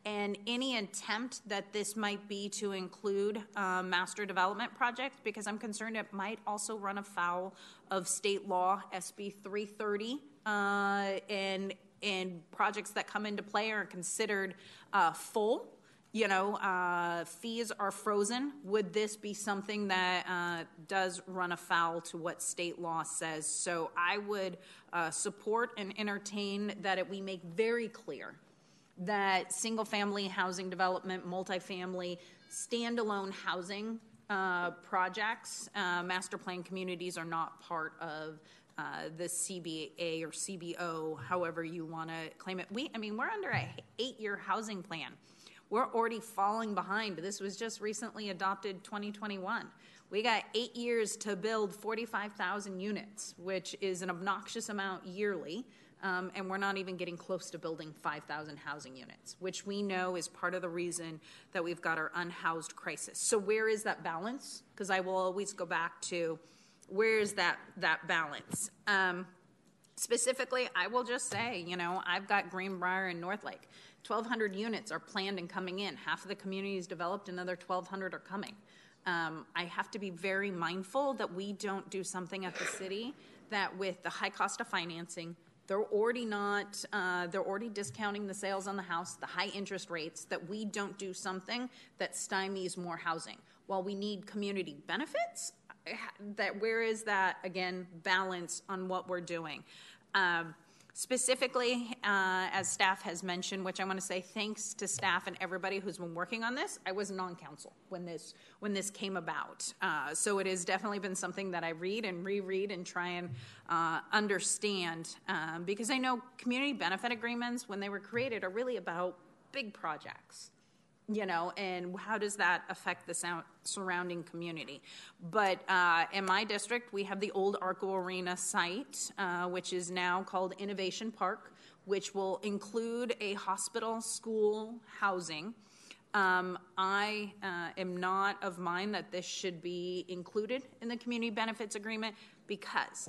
Speaker 13: and any attempt that this might be to include uh, master development projects, because I'm concerned it might also run afoul of state law SB 330, uh, and and projects that come into play are considered uh, full. You know, uh, fees are frozen. Would this be something that uh, does run afoul to what state law says? So I would uh, support and entertain that it, we make very clear that single family housing development, multifamily, standalone housing uh, projects, uh, master plan communities are not part of uh, the CBA or CBO, however you want to claim it. We, I mean, we're under a eight-year housing plan. We're already falling behind. This was just recently adopted 2021. We got eight years to build 45,000 units, which is an obnoxious amount yearly um, and we're not even getting close to building 5,000 housing units, which we know is part of the reason that we've got our unhoused crisis. So where is that balance? Because I will always go back to where is that that balance. Um, specifically, I will just say, you know, I've got Greenbriar and Northlake. 1,200 units are planned and coming in. Half of the community is developed, another 1,200 are coming. Um, I have to be very mindful that we don't do something at the city that, with the high cost of financing, they're already not, uh, they're already discounting the sales on the house, the high interest rates, that we don't do something that stymies more housing. While we need community benefits, that where is that, again, balance on what we're doing? Um, Specifically, uh, as staff has mentioned, which I want to say thanks to staff and everybody who's been working on this. I was non-council when this when this came about, uh, so it has definitely been something that I read and reread and try and uh, understand um, because I know community benefit agreements when they were created are really about big projects you know, and how does that affect the sound, surrounding community? But uh, in my district, we have the old Arco Arena site, uh, which is now called Innovation Park, which will include a hospital, school, housing. Um, I uh, am not of mind that this should be included in the community benefits agreement because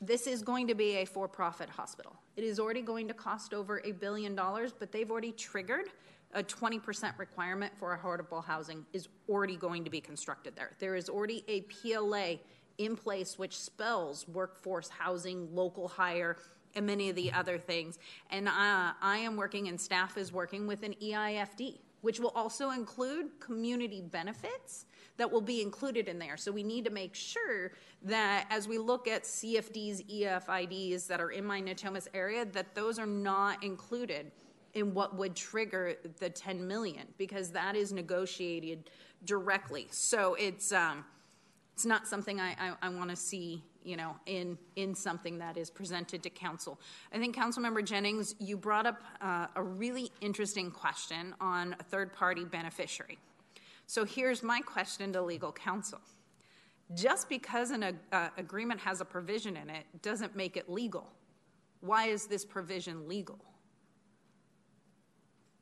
Speaker 13: this is going to be a for profit hospital. It is already going to cost over a billion dollars, but they've already triggered a 20% requirement for affordable housing is already going to be constructed there. There is already a PLA in place which spells workforce housing, local hire, and many of the other things. And uh, I am working, and staff is working with an EIFD, which will also include community benefits that will be included in there. So we need to make sure that as we look at CFDs, EIFDs that are in my Natomas area, that those are not included in what would trigger the 10 million because that is negotiated directly. So it's um, it's not something I, I, I want to see you know in in something that is presented to council. I think Councilmember Jennings, you brought up uh, a really interesting question on a third party beneficiary. So here's my question to legal counsel. Just because an uh, agreement has a provision in it doesn't make it legal. Why is this provision legal?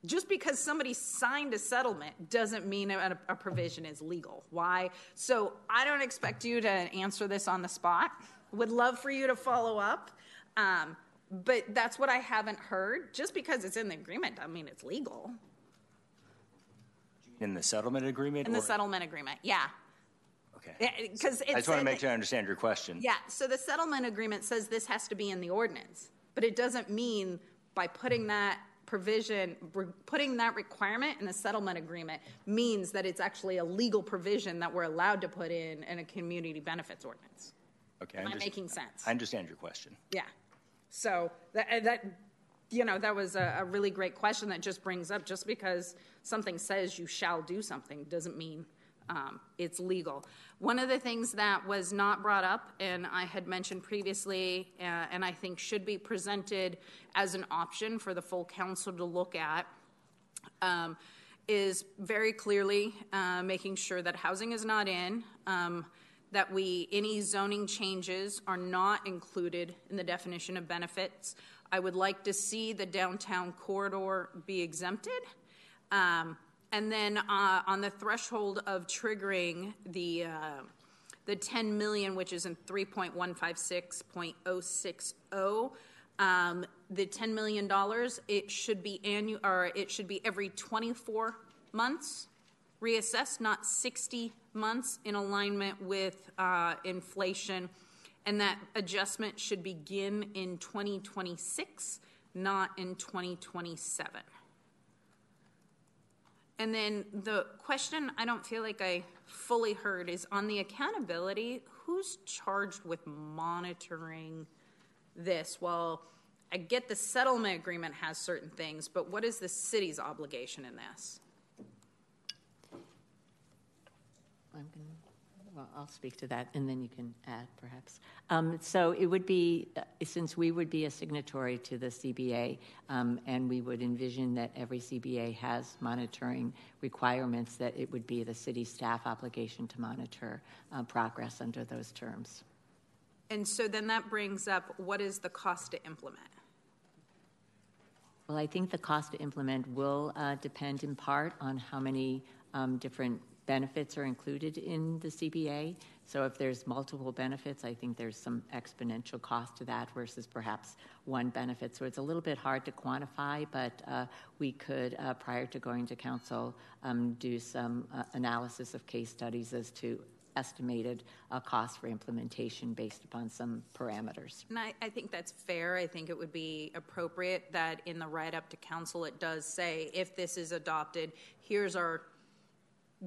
Speaker 13: Just because somebody signed a settlement doesn't mean a, a, provision is legal. Why? So I don't expect you to answer this on the spot. Would love for you to follow up. Um, but that's what I haven't heard. Just because it's in the agreement doesn't mean it's legal.
Speaker 11: In the settlement agreement?
Speaker 13: In the settlement agreement, yeah.
Speaker 11: Okay. Because I just want to make sure I understand your question.
Speaker 13: Yeah. So the settlement agreement says this has to be in the ordinance, but it doesn't mean by putting that provision, putting that requirement in the settlement agreement means that it's actually a legal provision that we're allowed to put in in a community benefits ordinance.
Speaker 11: Okay.
Speaker 13: Am I making sense?
Speaker 11: I understand your question.
Speaker 13: Yeah. So that, uh, that you know, that was a, a really great question that just brings up just because something says you shall do something doesn't mean um, it's legal. One of the things that was not brought up, and I had mentioned previously, uh, and I think should be presented as an option for the full council to look at, um, is very clearly uh, making sure that housing is not in, um, that we any zoning changes are not included in the definition of benefits. I would like to see the downtown corridor be exempted. Um, and then uh, on the threshold of triggering the uh, the 10 million, which is in 3.156.060, um, the $10 million, it should be annual, or it should be every 24 months reassessed, not 60 months in alignment with uh, inflation. And that adjustment should begin in 2026, not in 2027. And then the question I don't feel like I fully heard is on the accountability, who's charged with monitoring this? Well, I get the settlement agreement has certain things, but what is the city's obligation in this?
Speaker 4: I'm going well, I'll speak to that, and then you can add, perhaps. Um, so it would be, uh, since we would be a signatory to the CBA, um, and we would envision that every CBA has monitoring requirements, that it would be the city staff obligation to monitor uh, progress under those terms.
Speaker 13: And so then that brings up what is the cost to implement?
Speaker 4: Well, I think the cost to implement will uh, depend in part on how many um, different benefits are included in the CBA. So if there's multiple benefits, I think there's some exponential cost to that versus perhaps one benefit. So it's a little bit hard to quantify, but uh, we could, uh, prior to going to council, um, do some uh, analysis of case studies as to estimated uh, cost for implementation based upon some parameters.
Speaker 13: And I, I, think that's fair. I think it would be appropriate that in the write up to council it does say if this is adopted, here's our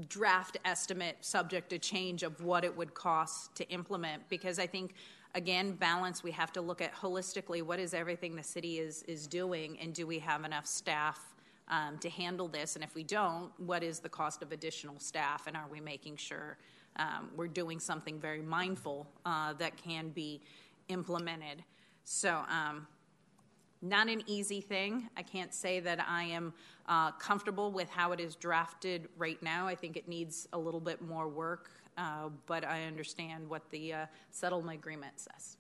Speaker 13: draft estimate subject to change of what it would cost to implement because I think again balance we have to look at holistically what is everything the city is is doing and do we have enough staff um, to handle this and if we don't what is the cost of additional staff and are we making sure um, we're doing something very mindful uh, that can be implemented so um, not an easy thing. I can't say that I am uh, comfortable with how it is drafted right now. I think it needs a little bit more work, uh, but I understand what the uh, settlement agreement says.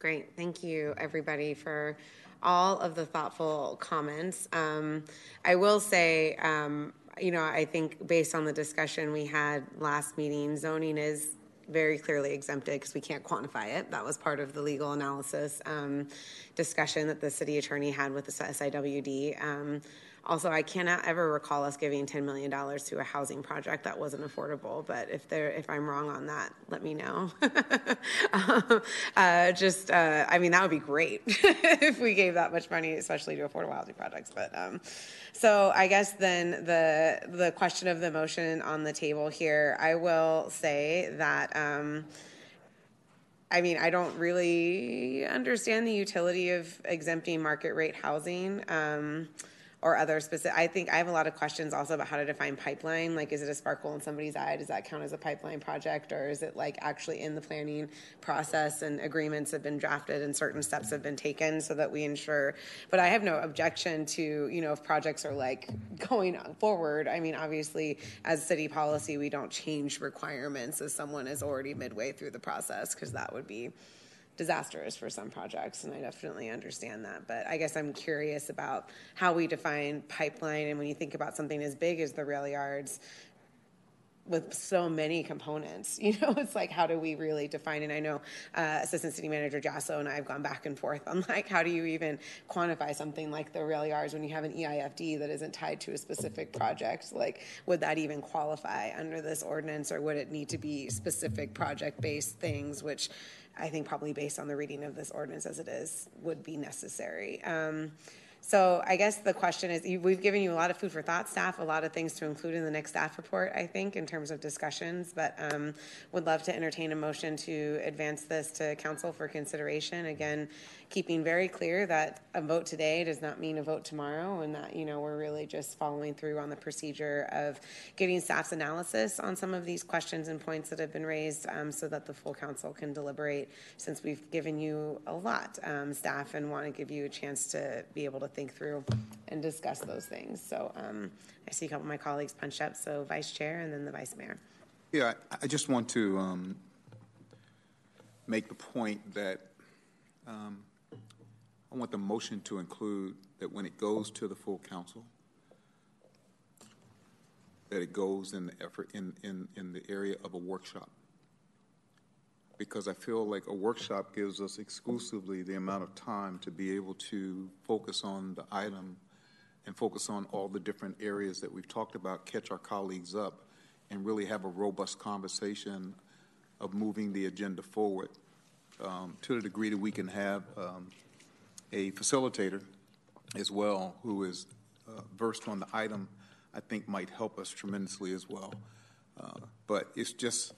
Speaker 1: Great. Thank you, everybody, for all of the thoughtful comments. Um, I will say, um, you know, I think based on the discussion we had last meeting, zoning is very clearly exempted because we can't quantify it. That was part of the legal analysis um, discussion that the city attorney had with the SIWD. Um, also, I cannot ever recall us giving $10 million to a housing project that wasn't affordable, but if there, if I'm wrong on that, let me know. uh, just, uh, I mean, that would be great if we gave that much money, especially to affordable housing projects. But um, so I guess then the the question of the motion on the table here, I will say that. Um, I mean, I don't really understand the utility of exempting market rate housing. Um, or other specific. I think I have a lot of questions also about how to define pipeline. Like, is it a sparkle in somebody's eye? Does that count as a pipeline project, or is it like actually in the planning process and agreements have been drafted and certain steps have been taken so that we ensure? But I have no objection to you know if projects are like going forward. I mean, obviously, as city policy, we don't change requirements as someone is already midway through the process because that would be disastrous for some projects, and I definitely understand that. But I guess I'm curious about how we define pipeline, and when you think about something as big as the rail yards, with so many components. You know, it's like, how do we really define? And I know uh, Assistant City Manager Jasso and I have gone back and forth on like, how do you even quantify something like the rail yards when you have an EIFD that isn't tied to a specific project? Like, would that even qualify under this ordinance or would it need to be specific project based things, which I think probably based on the reading of this ordinance as it is, would be necessary. Um, so I guess the question is, we've given you a lot of food for thought, staff, a lot of things to include in the next staff report, I think, in terms of discussions, but um, would love to entertain a motion to advance this to council for consideration. Again, keeping very clear that a vote today does not mean a vote tomorrow and that, you know, we're really just following through on the procedure of getting staff's analysis on some of these questions and points that have been raised um, so that the full council can deliberate since we've given you a lot, um, staff, and want to give you a chance to be able to think through and discuss those things. So um, I see a couple of my colleagues punched up, so vice chair and then the vice mayor.
Speaker 5: Yeah, I just want to um, make the point that um, I want the motion to include that when it goes to the full council, that it goes in the effort in, in, in the area of a workshop. Because I feel like a workshop gives us exclusively the amount of time to be able to focus on the item and focus on all the different areas that we've talked about, catch our colleagues up, and really have a robust conversation of moving the agenda forward um, to the degree that we can have um, a facilitator as well who is uh, versed on the item, I think might help us tremendously as well. Uh, but it's just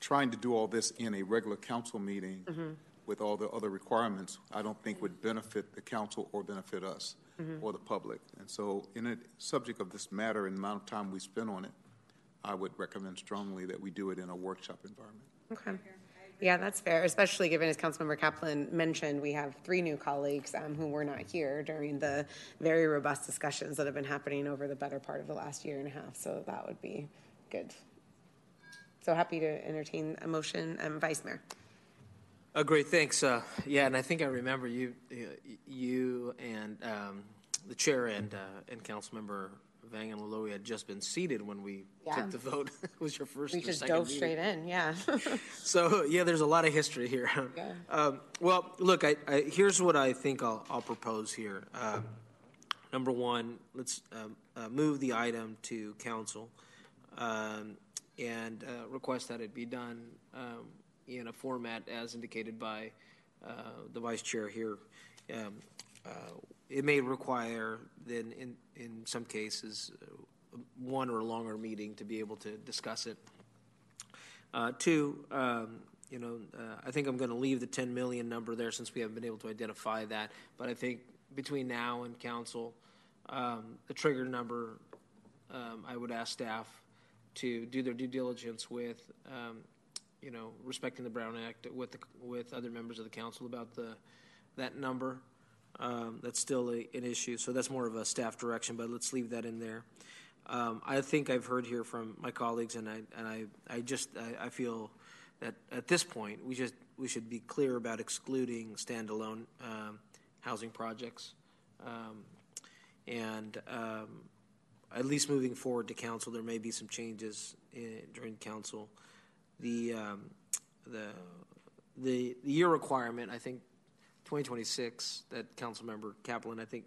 Speaker 5: trying to do all this in a regular council meeting
Speaker 1: Mhm.
Speaker 5: with all the other requirements, I don't think would benefit the council or benefit us
Speaker 1: Mhm.
Speaker 5: or the public. And so, in a subject of this matter and the amount of time we spend on it, I would recommend strongly that we do it in a workshop environment.
Speaker 1: Okay. Yeah, that's fair, especially given, as Councilmember Kaplan mentioned, we have three new colleagues um, who were not here during the very robust discussions that have been happening over the better part of the last year and a half. So that would be good. So happy to entertain a motion, um, Vice Mayor.
Speaker 12: Uh, great, thanks. Uh, yeah, and I think I remember you, you and um, the chair and uh, and Councilmember Vang and Loloee had just been seated when we
Speaker 1: Yeah.
Speaker 12: took the vote. it was your first
Speaker 1: We just dove
Speaker 12: meeting.
Speaker 1: straight in, yeah.
Speaker 12: So yeah, there's a lot of history here.
Speaker 1: Yeah.
Speaker 12: Um, well, look, I, I, here's what I think I'll, I'll propose here. Um, number one, let's um, uh, move the item to council um, and uh, request that it be done um, in a format as indicated by uh, the vice chair here. Um, uh, it may require then, in in some cases, uh, one or longer meeting to be able to discuss it. Uh, two, um, you know, uh, I think I'm going to leave the 10 million number there since we haven't been able to identify that. But I think between now and council, um, the trigger number, um, I would ask staff to do their due diligence with, um, you know, respecting the Brown Act with the, with other members of the council about the that number. Um, that's still a, an issue, so that's more of a staff direction. But let's leave that in there. Um, I think I've heard here from my colleagues, and I and I, I just I, I feel that at this point we just we should be clear about excluding standalone um, housing projects, um, and um, at least moving forward to council, there may be some changes in, during council. The um, the the the year requirement, I think, 2026. That council member Kaplan, I think,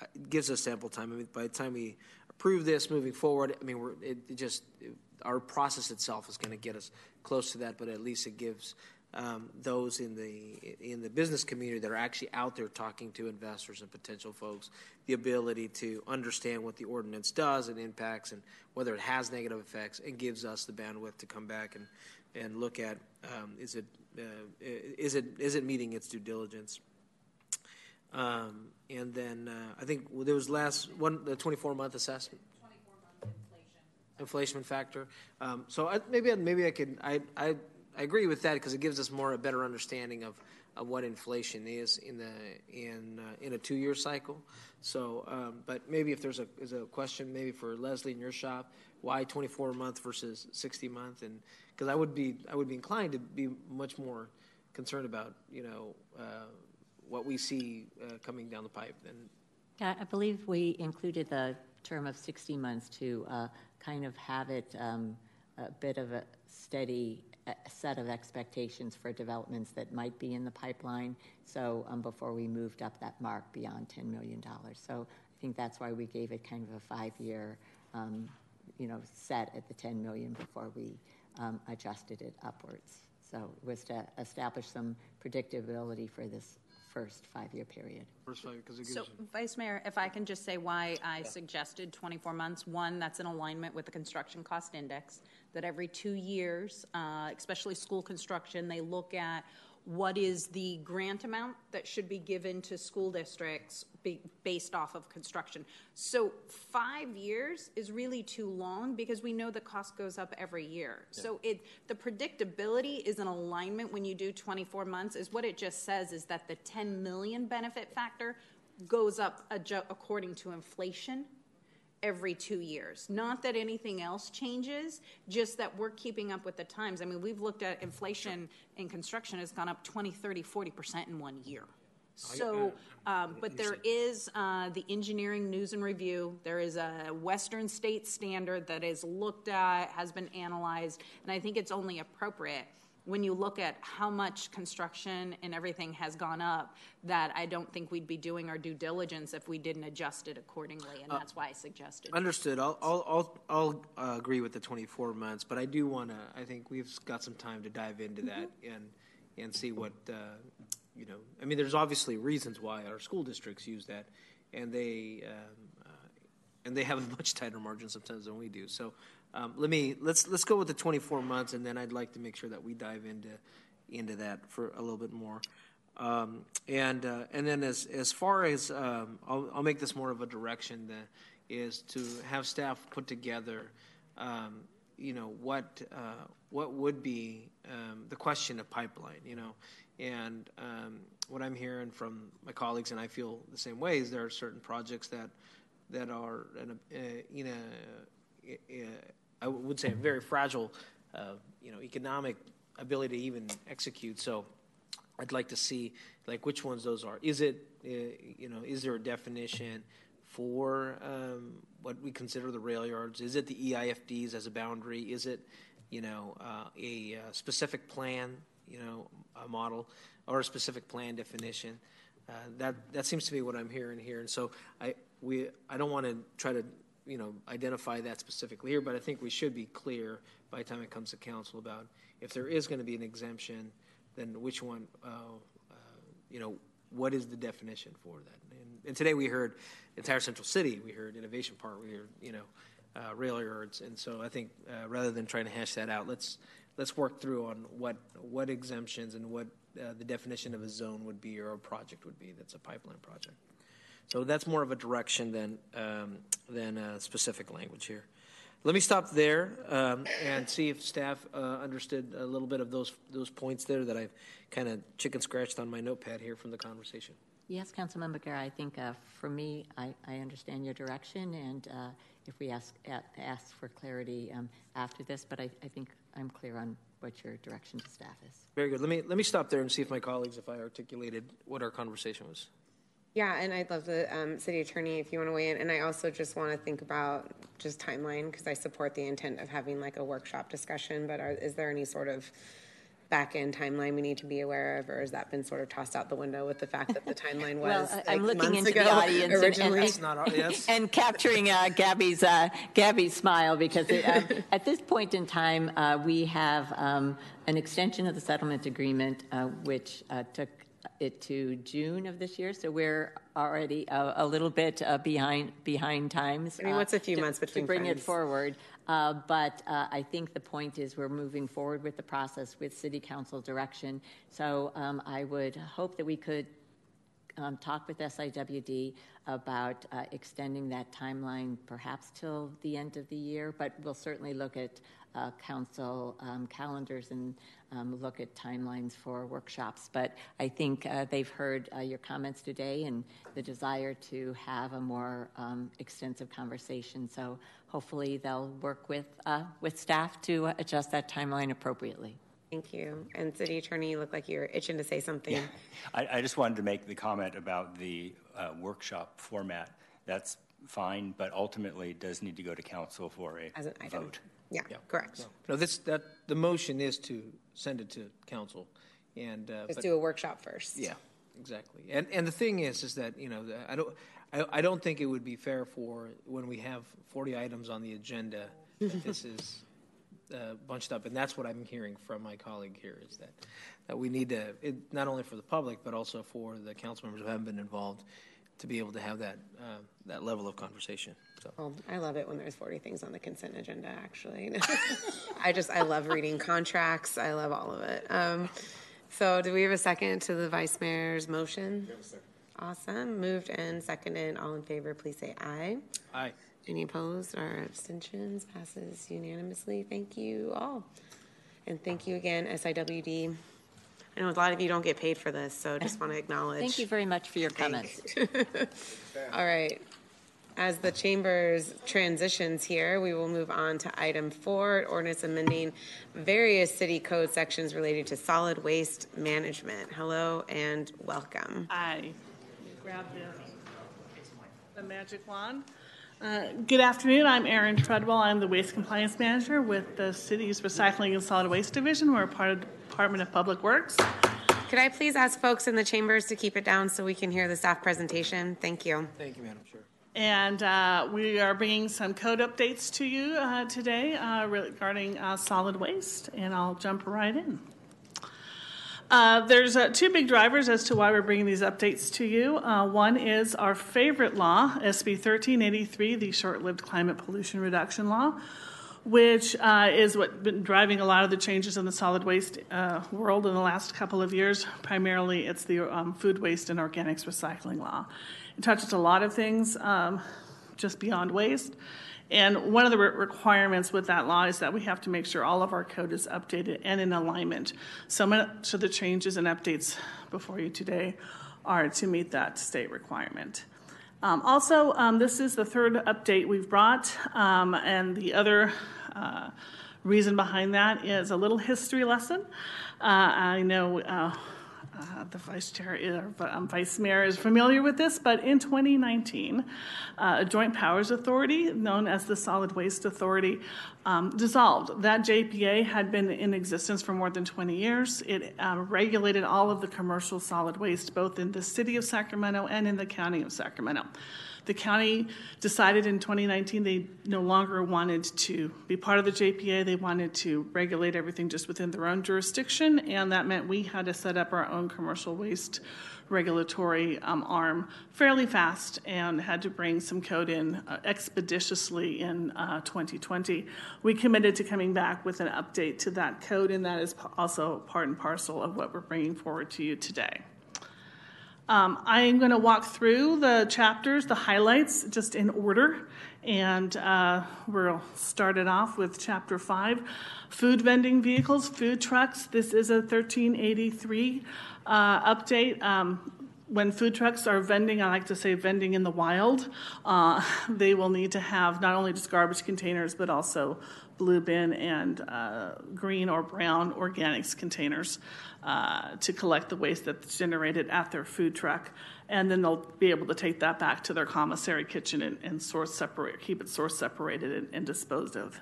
Speaker 12: uh, gives us ample time. I mean, by the time we approve this moving forward, I mean, we're it, it just it, our process itself is going to get us close to that, but at least it gives um, those in the in the business community that are actually out there talking to investors and potential folks the ability to understand what the ordinance does and impacts and whether it has negative effects and gives us the bandwidth to come back and and look at um, is it uh, is it is it meeting its due diligence? Um, and then uh, I think there was last one the 24 month assessment. Inflation factor. Um, so I, maybe maybe I could I I, I agree with that because it gives us more a better understanding of, of what inflation is in the in uh, in a two year cycle. So, um, but maybe if there's a is a question maybe for Leslie in your shop, why 24 month versus 60 month? And because I would be I would be inclined to be much more concerned about you know uh, what we see uh, coming down the pipe and
Speaker 4: Yeah, I believe we included the term of 60 months to uh, kind of have it um, a bit of a steady set of expectations for developments that might be in the pipeline. So um, before we moved up that mark beyond $10 million. So I think that's why we gave it kind of a five-year, um, you know, set at the 10 million before we um, adjusted it upwards. So it was to establish some predictability for this first five-year period.
Speaker 12: first five because it gives
Speaker 13: So, Vice Mayor, if I can just say why I suggested 24 months. One, that's in alignment with the construction cost index, that every two years, uh, especially school construction, they look at what is the grant amount that should be given to school districts be, based off of construction. So five years is really too long because we know the cost goes up every year. So it the predictability is an alignment when you do 24 months. Is what it just says is that the 10 million benefit factor goes up adju- according to inflation every two years. Not that anything else changes, just that we're keeping up with the times. I mean, we've looked at inflation in construction has gone up 20, 30, 40% in one year. So, um, but there is uh, the engineering news and review. There is a Western state standard that is looked at, has been analyzed, and I think it's only appropriate when you look at how much construction and everything has gone up, that I don't think we'd be doing our due diligence if we didn't adjust it accordingly, and that's why I suggested.
Speaker 12: Understood. I'll, I'll, I'll, I'll uh, agree with the 24 months, but I do want to, I think we've got some time to dive into that and, and see what, uh, you know, I mean, there's obviously reasons why our school districts use that, and they, um, uh, and they have a much tighter margin sometimes than we do. So um, let me, let's, let's go with the 24 months, and then I'd like to make sure that we dive into, into that for a little bit more. Um, and uh, and then as as far as um, I'll, I'll make this more of a direction that is to have staff put together, um, you know what uh, what would be um, the question of pipeline, you know, and um, what I'm hearing from my colleagues and I feel the same way is there are certain projects that that are in a, uh, in a I would say a very fragile, uh, you know, economic ability to even execute. So I'd like to see like which ones those are. Is it uh, you know is there a definition for um, what we consider the rail yards? Is it the EIFDs as a boundary? Is it you know uh, a, uh, specific plan you know a model or a specific plan definition? Uh, that that seems to be what I'm hearing here, and so I we I don't want to try to you know identify that specifically here, but I think we should be clear by the time it comes to council about if there is going to be an exemption then which one, uh, uh, you know, what is the definition for that? And, and, today we heard entire Central City, we heard Innovation Park, we heard, you know, uh, rail yards, and so I think uh, rather than trying to hash that out, let's let's work through on what what exemptions and what uh, the definition of a zone would be or a project would be. That's a pipeline project. So that's more of a direction than um, than a specific language here. Let me stop there um, and see if staff uh, understood a little bit of those those points there that I've kind of chicken scratched on my notepad here from the conversation.
Speaker 4: Yes, Councilmember Guerra, I think uh, for me, I, I, understand your direction, and uh, if we ask ask for clarity um, after this, but I, I, think I'm clear on what your direction to staff is.
Speaker 12: Very good. Let me let me stop there and see if my colleagues, if I articulated what our conversation was.
Speaker 1: Yeah, and I'd love the um, city attorney if you want to weigh in. And I also just want to think about just timeline because I support the intent of having like a workshop discussion. But are, is there any sort of back end timeline we need to be aware of, or has that been sort of tossed out the window with the fact that the timeline was
Speaker 4: well,
Speaker 1: like
Speaker 4: I'm looking into
Speaker 1: ago,
Speaker 4: the audience
Speaker 1: originally?
Speaker 4: and, and, and, and capturing uh, Gabby's uh, Gabby's smile because it, uh, at this point in time uh, we have um, an extension of the settlement agreement uh, which uh, took it to June of this year, so we're already a, a little bit uh, behind behind times.
Speaker 1: I mean, what's a few
Speaker 4: uh,
Speaker 1: months between
Speaker 4: to bring
Speaker 1: friends?
Speaker 4: it forward? Uh, but uh, I think the point is we're moving forward with the process with City Council direction. So um, I would hope that we could um, talk with SIWD about uh, extending that timeline perhaps till the end of the year, but we'll certainly look at uh, council um, calendars and um, look at timelines for workshops. But I think uh, they've heard uh, your comments today and the desire to have a more um, extensive conversation. So hopefully they'll work with uh, with staff to adjust that timeline appropriately.
Speaker 1: Thank you. And City Attorney, you look like you're itching to say something.
Speaker 11: Yeah. I, I, just wanted to make the comment about the uh, workshop format. That's fine, but ultimately it does need to go to council for a
Speaker 1: As an item.
Speaker 11: vote.
Speaker 1: Yeah,
Speaker 12: Yeah.
Speaker 1: correct.
Speaker 12: No, no, this that the motion is to send it to council, and uh,
Speaker 1: Let's
Speaker 12: but-
Speaker 1: do a workshop first.
Speaker 12: Yeah, exactly. And and the thing is, is that you know I don't I, I don't think it would be fair for when we have 40 items on the agenda that this is uh, bunched up, and that's what I'm hearing from my colleague here is that that we need to it, not only for the public but also for the council members who haven't been involved to be able to have that uh, that level of conversation. So.
Speaker 1: Well, I love it when there's 40 things on the consent agenda, actually. I just, I love reading contracts. I love all of it. Um, so, do we have a second to the vice mayor's motion? Awesome. Moved and seconded. All in favor, please say aye.
Speaker 12: Aye.
Speaker 1: Any opposed or abstentions? Passes unanimously. Thank you all. And thank you again, SIWD. I know a lot of you don't get paid for this, so just want to acknowledge.
Speaker 4: Thank you very much for your comments.
Speaker 1: All right. As the chamber's transitions here, we will move on to item four, ordinance amending various city code sections related to solid waste management. Hello and welcome.
Speaker 14: Hi. Grab the, the magic wand. Uh, Good afternoon, I'm Erin Treadwell. I'm the Waste Compliance Manager with the city's Recycling and Solid Waste Division. We're part of the Department of Public Works.
Speaker 1: Could I please ask folks in the chambers to keep it down so we can hear the staff presentation? Thank you.
Speaker 12: Thank you, Madam Chair.
Speaker 14: And uh, we are bringing some code updates to you uh, today uh, regarding uh, solid waste, and I'll jump right in. Uh, there's uh, two big drivers as to why we're bringing these updates to you. Uh, one is our favorite law, SB 1383, the short-lived climate pollution reduction law, which uh, is what's been driving a lot of the changes in the solid waste uh, world in the last couple of years. Primarily, it's the um, food waste and organics recycling law. It touches a lot of things um, just beyond waste. And one of the re- requirements with that law is that we have to make sure all of our code is updated and in alignment. So much of the changes and updates before you today are to meet that state requirement. Um, also, um, this is the third update we've brought, um, and the other uh, reason behind that is a little history lesson. Uh, I know uh, uh, the vice chair, or, um, vice mayor, is familiar with this, but in 2019, uh, a joint powers authority known as the Solid Waste Authority um, dissolved. That JPA had been in existence for more than 20 years. It um, regulated all of the commercial solid waste, both in the city of Sacramento and in the county of Sacramento. The county decided in 2019 they no longer wanted to be part of the JPA. They wanted to regulate everything just within their own jurisdiction, and that meant we had to set up our own commercial waste regulatory um, arm fairly fast and had to bring some code in uh, expeditiously in uh, 2020. We committed to coming back with an update to that code, and that is also part and parcel of what we're bringing forward to you today. Um, I am going to walk through the chapters, the highlights, just in order. And uh, we'll start it off with chapter five food vending vehicles, food trucks. This is a 1383 uh, update. Um, when food trucks are vending, I like to say vending in the wild, uh, they will need to have not only just garbage containers, but also blue bin and uh, green or brown organics containers uh, to collect the waste that's generated at their food truck. And then they'll be able to take that back to their commissary kitchen and, and source separate, keep it source separated and, and disposed of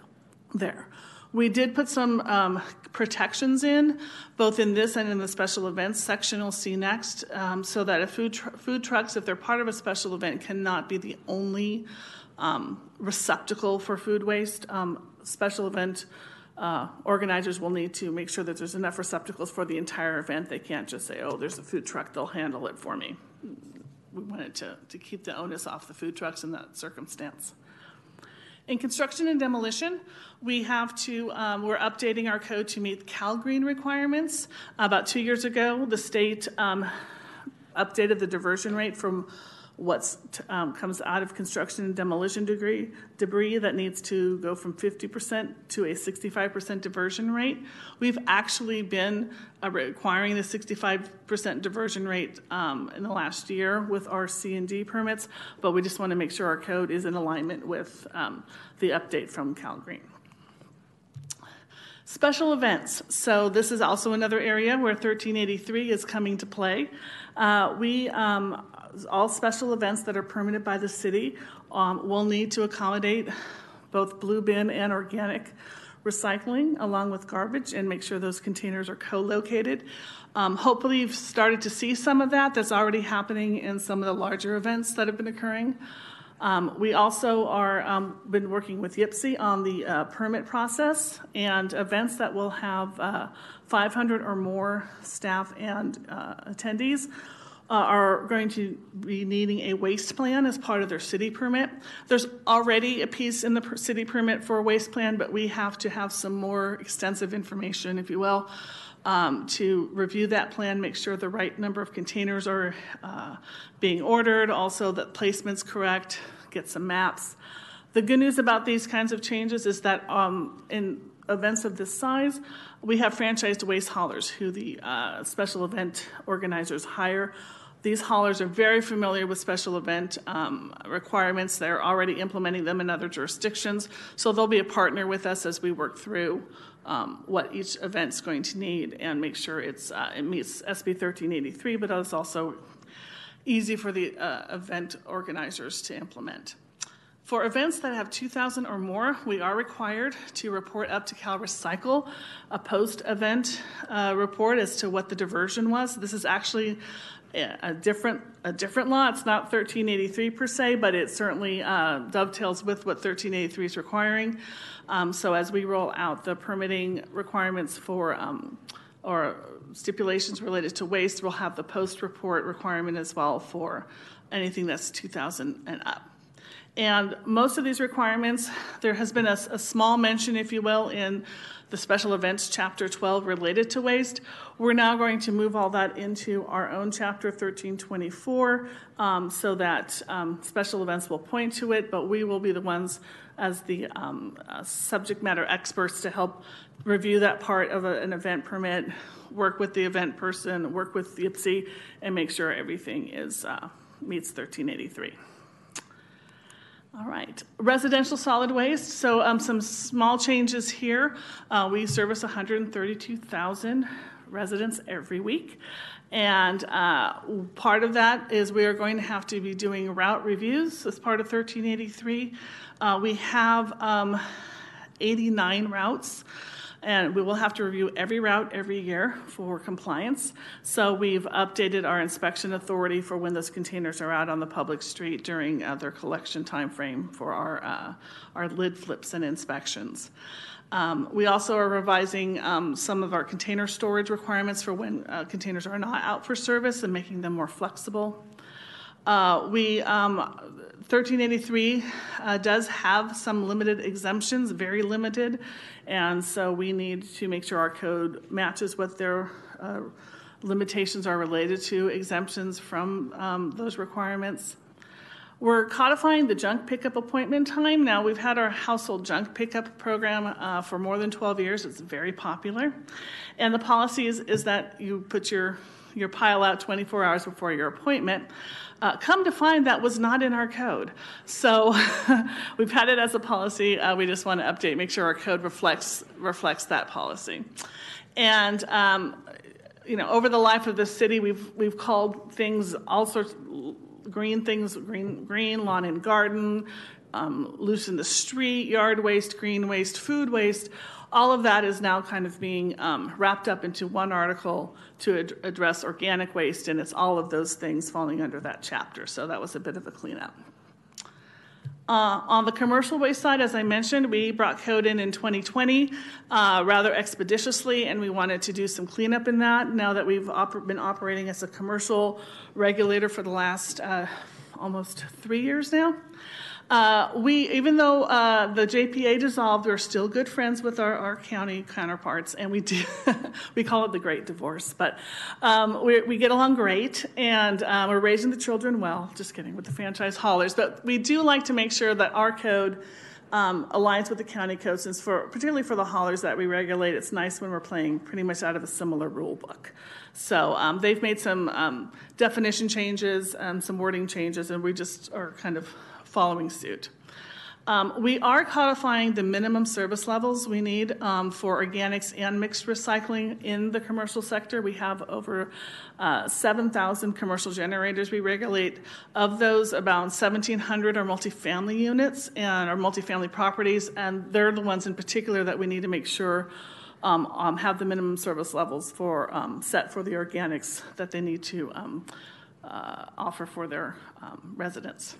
Speaker 14: there. We did put some um, protections in, both in this and in the special events section you'll see next, um, so that if food, tr- food trucks, if they're part of a special event, cannot be the only um, receptacle for food waste. Um, special event uh, organizers will need to make sure that there's enough receptacles for the entire event. They can't just say, oh, there's a food truck, they'll handle it for me. We wanted to, to keep the onus off the food trucks in that circumstance. In construction and demolition, we have to, um, we're updating our code to meet CalGreen requirements. About two years ago, the state um, updated the diversion rate from what um, comes out of construction and demolition degree, debris that needs to go from 50% to a 65% diversion rate. We've actually been uh, requiring the 65% diversion rate um, in the last year with our C&D permits, but we just want to make sure our code is in alignment with um, the update from CalGreen. Special events. So this is also another area where 1383 is coming to play. Uh, we um, all special events that are permitted by the city um, will need to accommodate both blue bin and organic recycling along with garbage and make sure those containers are co-located. Um, hopefully you've started to see some of that. That's already happening in some of the larger events that have been occurring. Um, we also are um, been working with YPCE on the uh, permit process and events that will have uh, 500 or more staff and uh, attendees. Uh, are going to be needing a waste plan as part of their city permit. There's already a piece in the city permit for a waste plan, but we have to have some more extensive information, if you will, um, to review that plan, make sure the right number of containers are uh, being ordered, also that placement's correct, get some maps. The good news about these kinds of changes is that um, in events of this size, we have franchised waste haulers who the uh, special event organizers hire. These haulers are very familiar with special event um, requirements. They're already implementing them in other jurisdictions, so they'll be a partner with us as we work through um, what each event's going to need and make sure it's uh, it meets SB 1383, but it's also easy for the uh, event organizers to implement. For events that have 2,000 or more, we are required to report up to Cal Recycle a post event uh, report as to what the diversion was. This is actually a different a different law. It's not 1383 per se, but it certainly uh, dovetails with what 1383 is requiring. Um, so as we roll out the permitting requirements for um, or stipulations related to waste, we'll have the post report requirement as well for anything that's 2,000 and up. And most of these requirements, there has been a, a, small mention, if you will, in the special events chapter 12 related to waste. We're now going to move all that into our own chapter 1324 um, so that um, special events will point to it, but we will be the ones as the um, uh, subject matter experts to help review that part of a, an event permit, work with the event person, work with the IPSI, and make sure everything is uh, meets 1383. All right, residential solid waste. So um, some small changes here. Uh, we service 132,000 residents every week. And uh, part of that is we are going to have to be doing route reviews as part of 1383. Uh, we have um, 89 routes and we will have to review every route every year for compliance. So we've updated our inspection authority for when those containers are out on the public street during uh, their collection time frame for our, uh, our lid flips and inspections. Um, we also are revising um, some of our container storage requirements for when uh, containers are not out for service and making them more flexible. Uh, we um, 1383 uh, does have some limited exemptions, very limited, and so we need to make sure our code matches what their uh, limitations are related to exemptions from um, those requirements. We're codifying the junk pickup appointment time. Now, we've had our household junk pickup program uh, for more than 12 years. It's very popular. And the policy is, is that you put your, your pile out 24 hours before your appointment. Uh, come to find that was not in our code. So we've had it as a policy. Uh, we just want to update, make sure our code reflects reflects that policy. And um, you know, over the life of the city, we've we've called things all sorts green things, green green lawn and garden, um, loose in the street, yard waste, green waste, food waste all of that is now kind of being um, wrapped up into one article to ad- address organic waste, and it's all of those things falling under that chapter. So that was a bit of a cleanup. Uh, on the commercial waste side, as I mentioned, we brought code in in 2020 uh, rather expeditiously, and we wanted to do some cleanup in that now that we've oper- been operating as a commercial regulator for the last uh, almost three years now. Uh, we, even though uh, the JPA dissolved, we're still good friends with our, our county counterparts, and we do we call it the Great Divorce. But um, we, we get along great, and um, we're raising the children well. Just kidding with the franchise haulers, but we do like to make sure that our code. Um, aligns with the county code since for particularly for the haulers that we regulate it's nice when we're playing pretty much out of a similar rule book so um, they've made some um, definition changes some wording changes and we just are kind of following suit. Um, we are codifying the minimum service levels we need um, for organics and mixed recycling in the commercial sector. We have over uh, 7,000 commercial generators we regulate. Of those, about 1,700 are multifamily units and are multifamily properties, and they're the ones in particular that we need to make sure um, um have the minimum service levels for um, set for the organics that they need to um, uh, offer for their residents.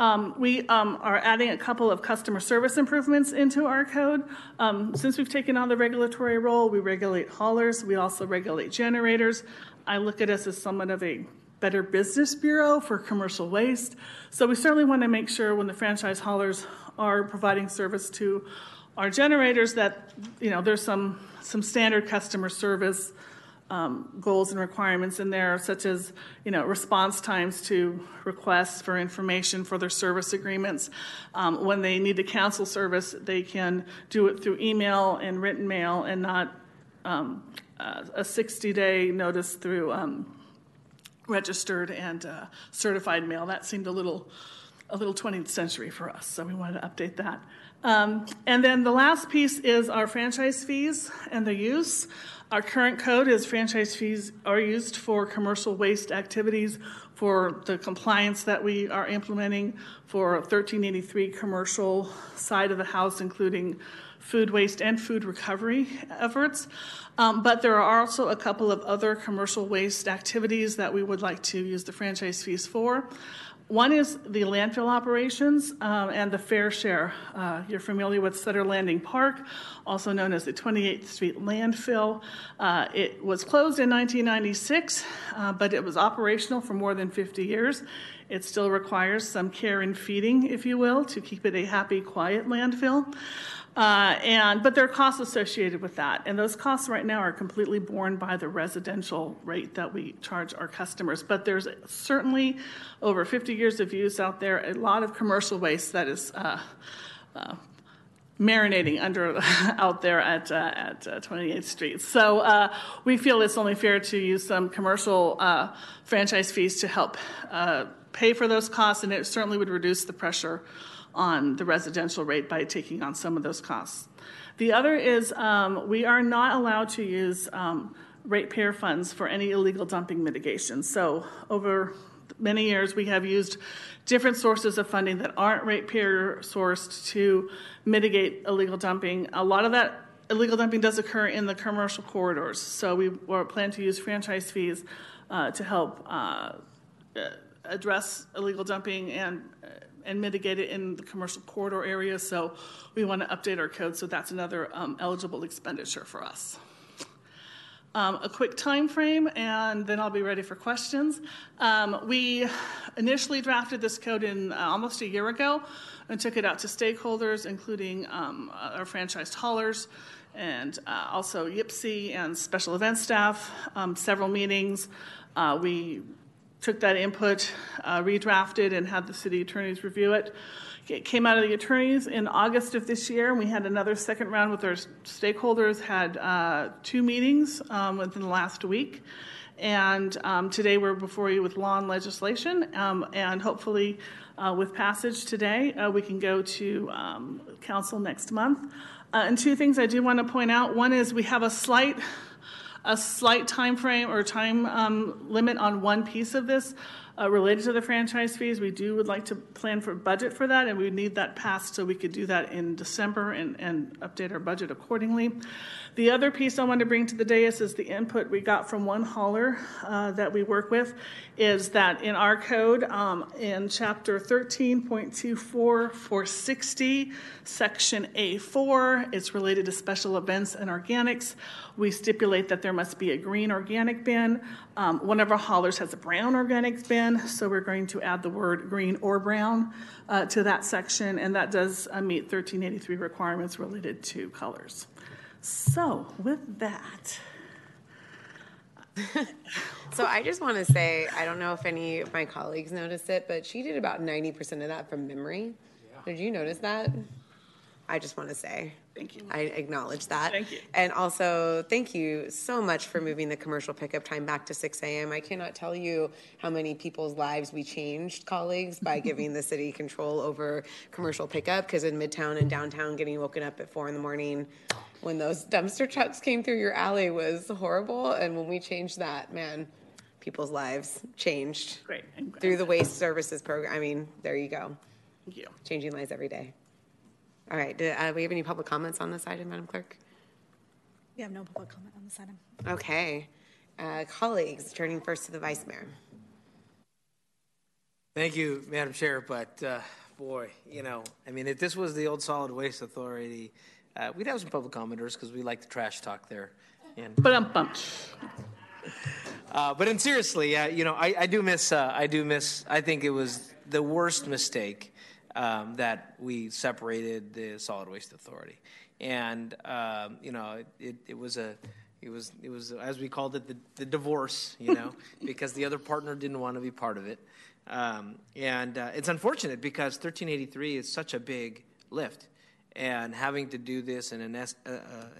Speaker 14: Um, we um, are adding a couple of customer service improvements into our code. Um, since we've taken on the regulatory role, we regulate haulers, we also regulate generators. I look at us as somewhat of a better business bureau for commercial waste. So we certainly want to make sure when the franchise haulers are providing service to our generators that you know there's some some standard customer service um, goals and requirements in there, such as you know response times to requests for information for their service agreements. Um, when they need to cancel service, they can do it through email and written mail, and not um, a 60-day notice through um, registered and uh, certified mail. That seemed a little a little 20th century for us, so we wanted to update that. Um, and then the last piece is our franchise fees and the use. Our current code is franchise fees are used for commercial waste activities for the compliance that we are implementing for 1383 commercial side of the house, including food waste and food recovery efforts. Um, but there are also a couple of other commercial waste activities that we would like to use the franchise fees for. One is the landfill operations um, and the fair share. Uh, you're familiar with Sutter Landing Park, also known as the 28th Street landfill. Uh, it was closed in 1996, uh, but it was operational for more than 50 years. It still requires some care and feeding, if you will, to keep it a happy, quiet landfill. Uh, and but there are costs associated with that, and those costs right now are completely borne by the residential rate that we charge our customers. But there's certainly over 50 years of use out there, a lot of commercial waste that is. Uh, uh, marinating under out there at uh, at uh, 28th Street. So uh, we feel it's only fair to use some commercial uh, franchise fees to help uh, pay for those costs, and it certainly would reduce the pressure on the residential rate by taking on some of those costs. The other is um, we are not allowed to use um, ratepayer funds for any illegal dumping mitigation. So over many years, we have used different sources of funding that aren't ratepayer sourced to mitigate illegal dumping. A lot of that illegal dumping does occur in the commercial corridors. So we plan to use franchise fees uh, to help uh, address illegal dumping and uh, and mitigate it in the commercial corridor area. So we want to update our code. So that's another um, eligible expenditure for us. Um, a quick time frame, and then I'll be ready for questions. Um, we initially drafted this code in uh, almost a year ago and took it out to stakeholders, including um, our franchised haulers and uh, also YPCE and special event staff, um, several meetings. Uh, we took that input, uh, redrafted, and had the city attorneys review it. It came out of the attorneys in August of this year. and We had another second round with our stakeholders, had uh, two meetings um, within the last week. And um, today we're before you with law and legislation. Um, and hopefully, uh, with passage today, uh, we can go to um, council next month. Uh, and two things I do want to point out one is we have a slight a slight time frame or time um, limit on one piece of this uh, related to the franchise fees. We do would like to plan for budget for that, and we need that passed so we could do that in December and, and update our budget accordingly. The other piece I want to bring to the dais is the input we got from one hauler uh, that we work with is that in our code, um, in chapter 13.24, section A4, it's related to special events and organics. We stipulate that there must be a green organic bin. Um, one of our haulers has a brown organic bin, so we're going to add the word green or brown uh, to that section, and that does uh, meet 1383 requirements related to colors. So, with that,
Speaker 1: so I just want to say, I don't know if any of my colleagues noticed it, but she did about 90% of that from memory. Yeah. Did you notice that? I just want to say.
Speaker 14: Thank you.
Speaker 1: I acknowledge that.
Speaker 14: Thank you.
Speaker 1: And also, thank you so much for moving the commercial pickup time back to 6 a.m. I cannot tell you how many people's lives we changed, colleagues, by giving the city control over commercial pickup. Because in Midtown and downtown, getting woken up at 4 in the morning when those dumpster trucks came through your alley was horrible. And when we changed that, man, people's lives changed.
Speaker 14: Great.
Speaker 1: Through the waste services program. I mean, there you go.
Speaker 14: Thank you.
Speaker 1: Changing lives every day. All right. Do uh, we have any public comments on this item, Madam Clerk?
Speaker 2: We have no public comment on this item.
Speaker 1: Okay. Uh, colleagues, turning first to the Vice Mayor.
Speaker 12: Thank you, Madam Chair. But uh, boy, you know, I mean, if this was the old Solid Waste Authority, uh, we'd have some public commenters because we like the trash talk there. And
Speaker 14: but I'm pumped.
Speaker 12: Uh, but in seriously, uh, you know, I, I do miss. Uh, I do miss. I think it was the worst mistake um, that we separated the Solid Waste Authority, and um, you know, it, it was a. It was, it was, as we called it, the, the divorce, you know, because the other partner didn't want to be part of it. Um, and uh, it's unfortunate because 1383 is such a big lift and having to do this in an, uh, uh,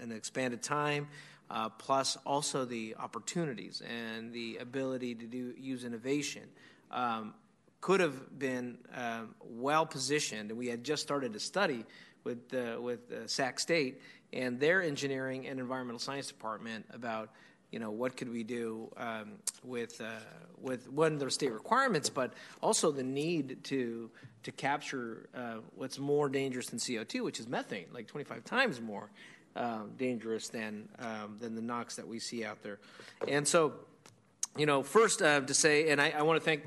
Speaker 12: an expanded time, uh, plus also the opportunities and the ability to do use innovation, um, could have been um, well positioned. And we had just started a study with uh, with uh, Sac State and their engineering and environmental science department about you know, what could we do um, with, uh, with one, of the state requirements, but also the need to, to capture uh, what's more dangerous than CO2, which is methane, like 25 times more um, dangerous than, um, than the NOx that we see out there. And so, you know, first uh, to say, and I, I want to thank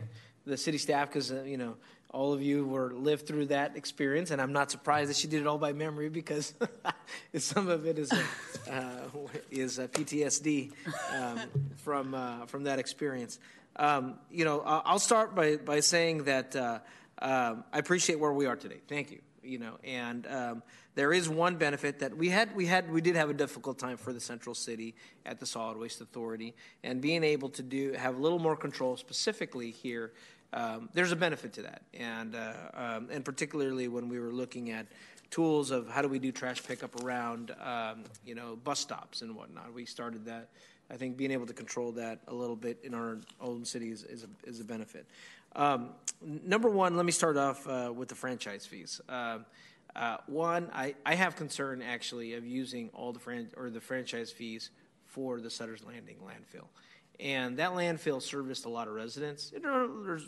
Speaker 12: the city staff because, uh, you know, all of you were lived through that experience, and I'm not surprised that she did it all by memory because some of it is uh, is PTSD um, from uh, from that experience. Um, you know, I'll start by by saying that uh, um, I appreciate where we are today. Thank you. You know, and um, there is one benefit that we had we had we did have a difficult time for the central city at the solid waste authority and being able to do have a little more control specifically here um, there's a benefit to that, and uh, um, and particularly when we were looking at tools of how do we do trash pickup around um, you know bus stops and whatnot. We started that. I think being able to control that a little bit in our own cities is a, is a benefit. Um, number one, let me start off uh, with the franchise fees. Uh, uh, one, I, I have concern actually of using all the fran- or the franchise fees for the Sutter's Landing landfill. And that landfill serviced a lot of residents. It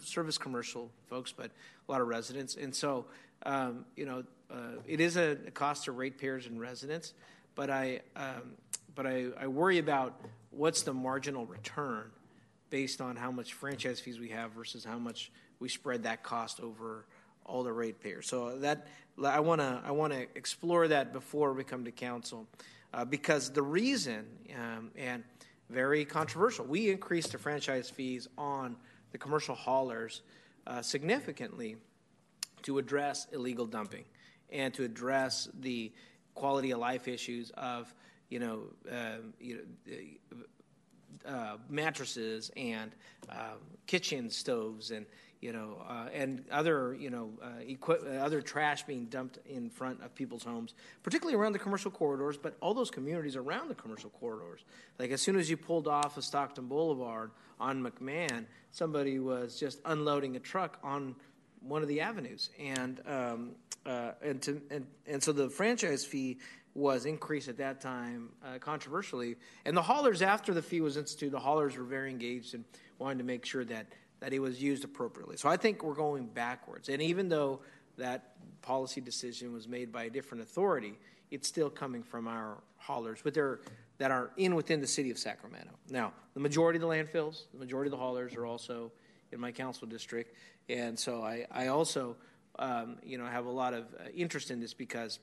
Speaker 12: serviced commercial folks, but a lot of residents. And so, um, you know, uh, it is a, cost to ratepayers and residents. But I, um, but I, I worry about what's the marginal return based on how much franchise fees we have versus how much we spread that cost over all the ratepayers. So that I want to I want to explore that before we come to council, uh, because the reason um, and very controversial. We increased the franchise fees on the commercial haulers uh, significantly to address illegal dumping and to address the quality of life issues of you know, uh, you know uh, mattresses and um, kitchen stoves and you know, uh, and other, you know, uh, equi- uh, other trash being dumped in front of people's homes, particularly around the commercial corridors, but all those communities around the commercial corridors. Like as soon as you pulled off of Stockton Boulevard on McMahon, somebody was just unloading a truck on one of the avenues, and um, uh, and to and and so the franchise fee was increased at that time uh, controversially, and the haulers after the fee was instituted, the haulers were very engaged and wanted to make sure that that it was used appropriately. So I think we're going backwards. And even though that policy decision was made by a different authority, it's still coming from our haulers with their, that are in within the city of Sacramento. Now, the majority of the landfills, the majority of the haulers are also in my council district. And so I, I also um, you know, have a lot of uh, interest in this because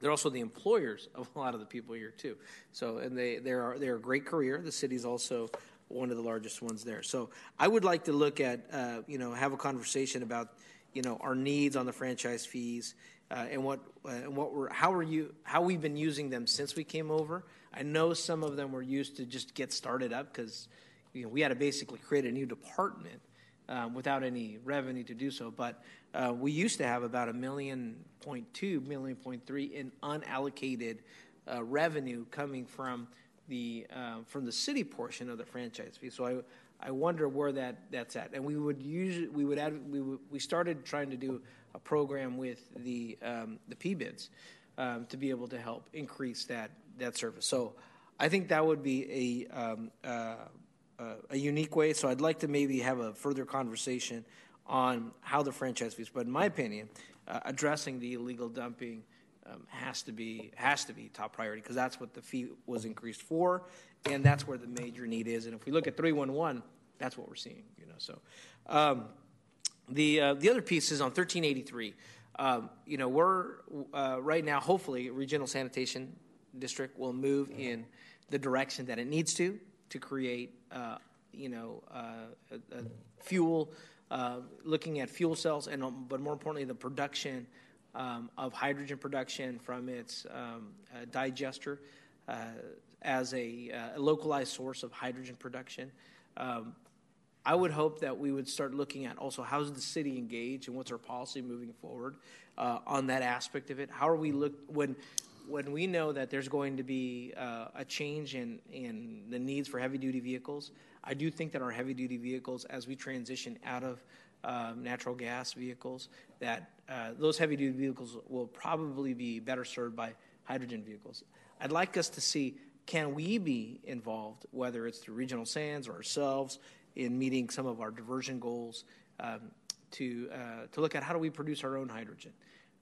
Speaker 12: they're also the employers of a lot of the people here too. So, and they they're they're a great career. The city's also one of the largest ones there. So I would like to look at, uh, you know, have a conversation about, you know, our needs on the franchise fees uh, and what uh, and what we're how are you how we've been using them since we came over. I know some of them were used to just get started up because you know we had to basically create a new department um, without any revenue to do so. But uh, we used to have about a million point two, million point three in unallocated uh, revenue coming from the uh, from the city portion of the franchise fee. So I I wonder where that that's at. And we would use we would add we would, we started trying to do a program with the um, the PBIDs um, to be able to help increase that that service. So I think that would be a um, uh, uh, a unique way. So I'd like to maybe have a further conversation on how the franchise fees. But in my opinion, uh, addressing the illegal dumping um, has to be has to be top priority because that's what the fee was increased for, and that's where the major need is. And if we look at 311, that's what we're seeing. You know, so um, the uh, the other piece is on 1383. Um, you know, we're uh, right now. Hopefully, regional sanitation district will move in the direction that it needs to to create. Uh, you know, uh, a, a fuel. Uh, looking at fuel cells, and um, but more importantly, the production um, of hydrogen production from its um, uh, digester uh, as a, uh, localized source of hydrogen production. Um, I would hope that we would start looking at also how's the city engaged and what's our policy moving forward uh, on that aspect of it. How are we look when when we know that there's going to be uh, a change in in the needs for heavy duty vehicles. I do think that our heavy duty vehicles, as we transition out of um, natural gas vehicles, that uh, those heavy duty vehicles will probably be better served by hydrogen vehicles. I'd like us to see can we be involved, whether it's through regional sands or ourselves, in meeting some of our diversion goals um, to, uh, to look at how do we produce our own hydrogen.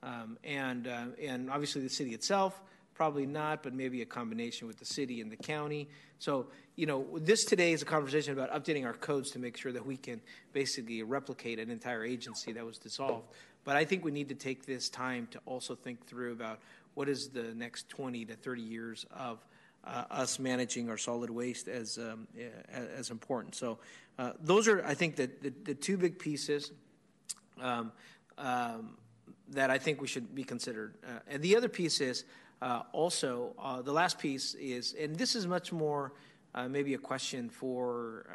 Speaker 12: Um, and, uh, and obviously the city itself, probably not, but maybe a combination with the city and the county. So, you know, this today is a conversation about updating our codes to make sure that we can basically replicate an entire agency that was dissolved. But I think we need to take this time to also think through about what is the next 20 to 30 years of uh, us managing our solid waste as um, as important. So uh, those are, I think, the, the, the two big pieces um, um, that I think we should be considered. Uh, and the other piece is uh, also uh, the last piece is, and this is much more uh, maybe a question for.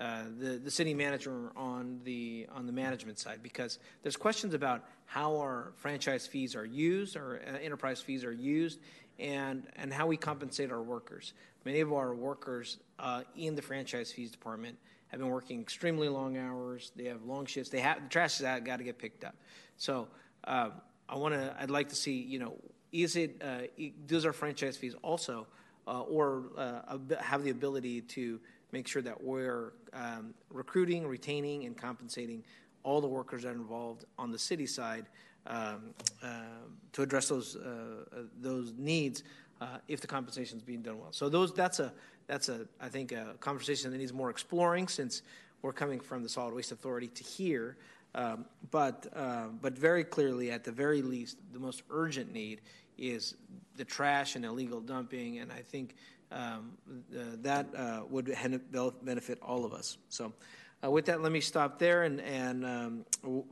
Speaker 12: Uh, the, the city manager on the on the management side because there's questions about how our franchise fees are used or uh, enterprise fees are used and and how we compensate our workers. Many of our workers uh, in the franchise fees department have been working extremely long hours. They have long shifts. They have the trash has got to get picked up. So uh, I want to. I'd like to see. You know, is it uh, does our franchise fees also or have the ability to make sure that we're um, recruiting, retaining, and compensating all the workers that are involved on the city side um, uh, to address those uh, uh, those needs uh, if the compensation is being done well. So those that's a that's a I think a conversation that needs more exploring since we're coming from the Solid Waste Authority to here. Um, but uh, but very clearly, at the very least, the most urgent need is the trash and illegal dumping, and I think um, uh, that uh, would benefit all of us. So, uh, with that, let me stop there, and, and um,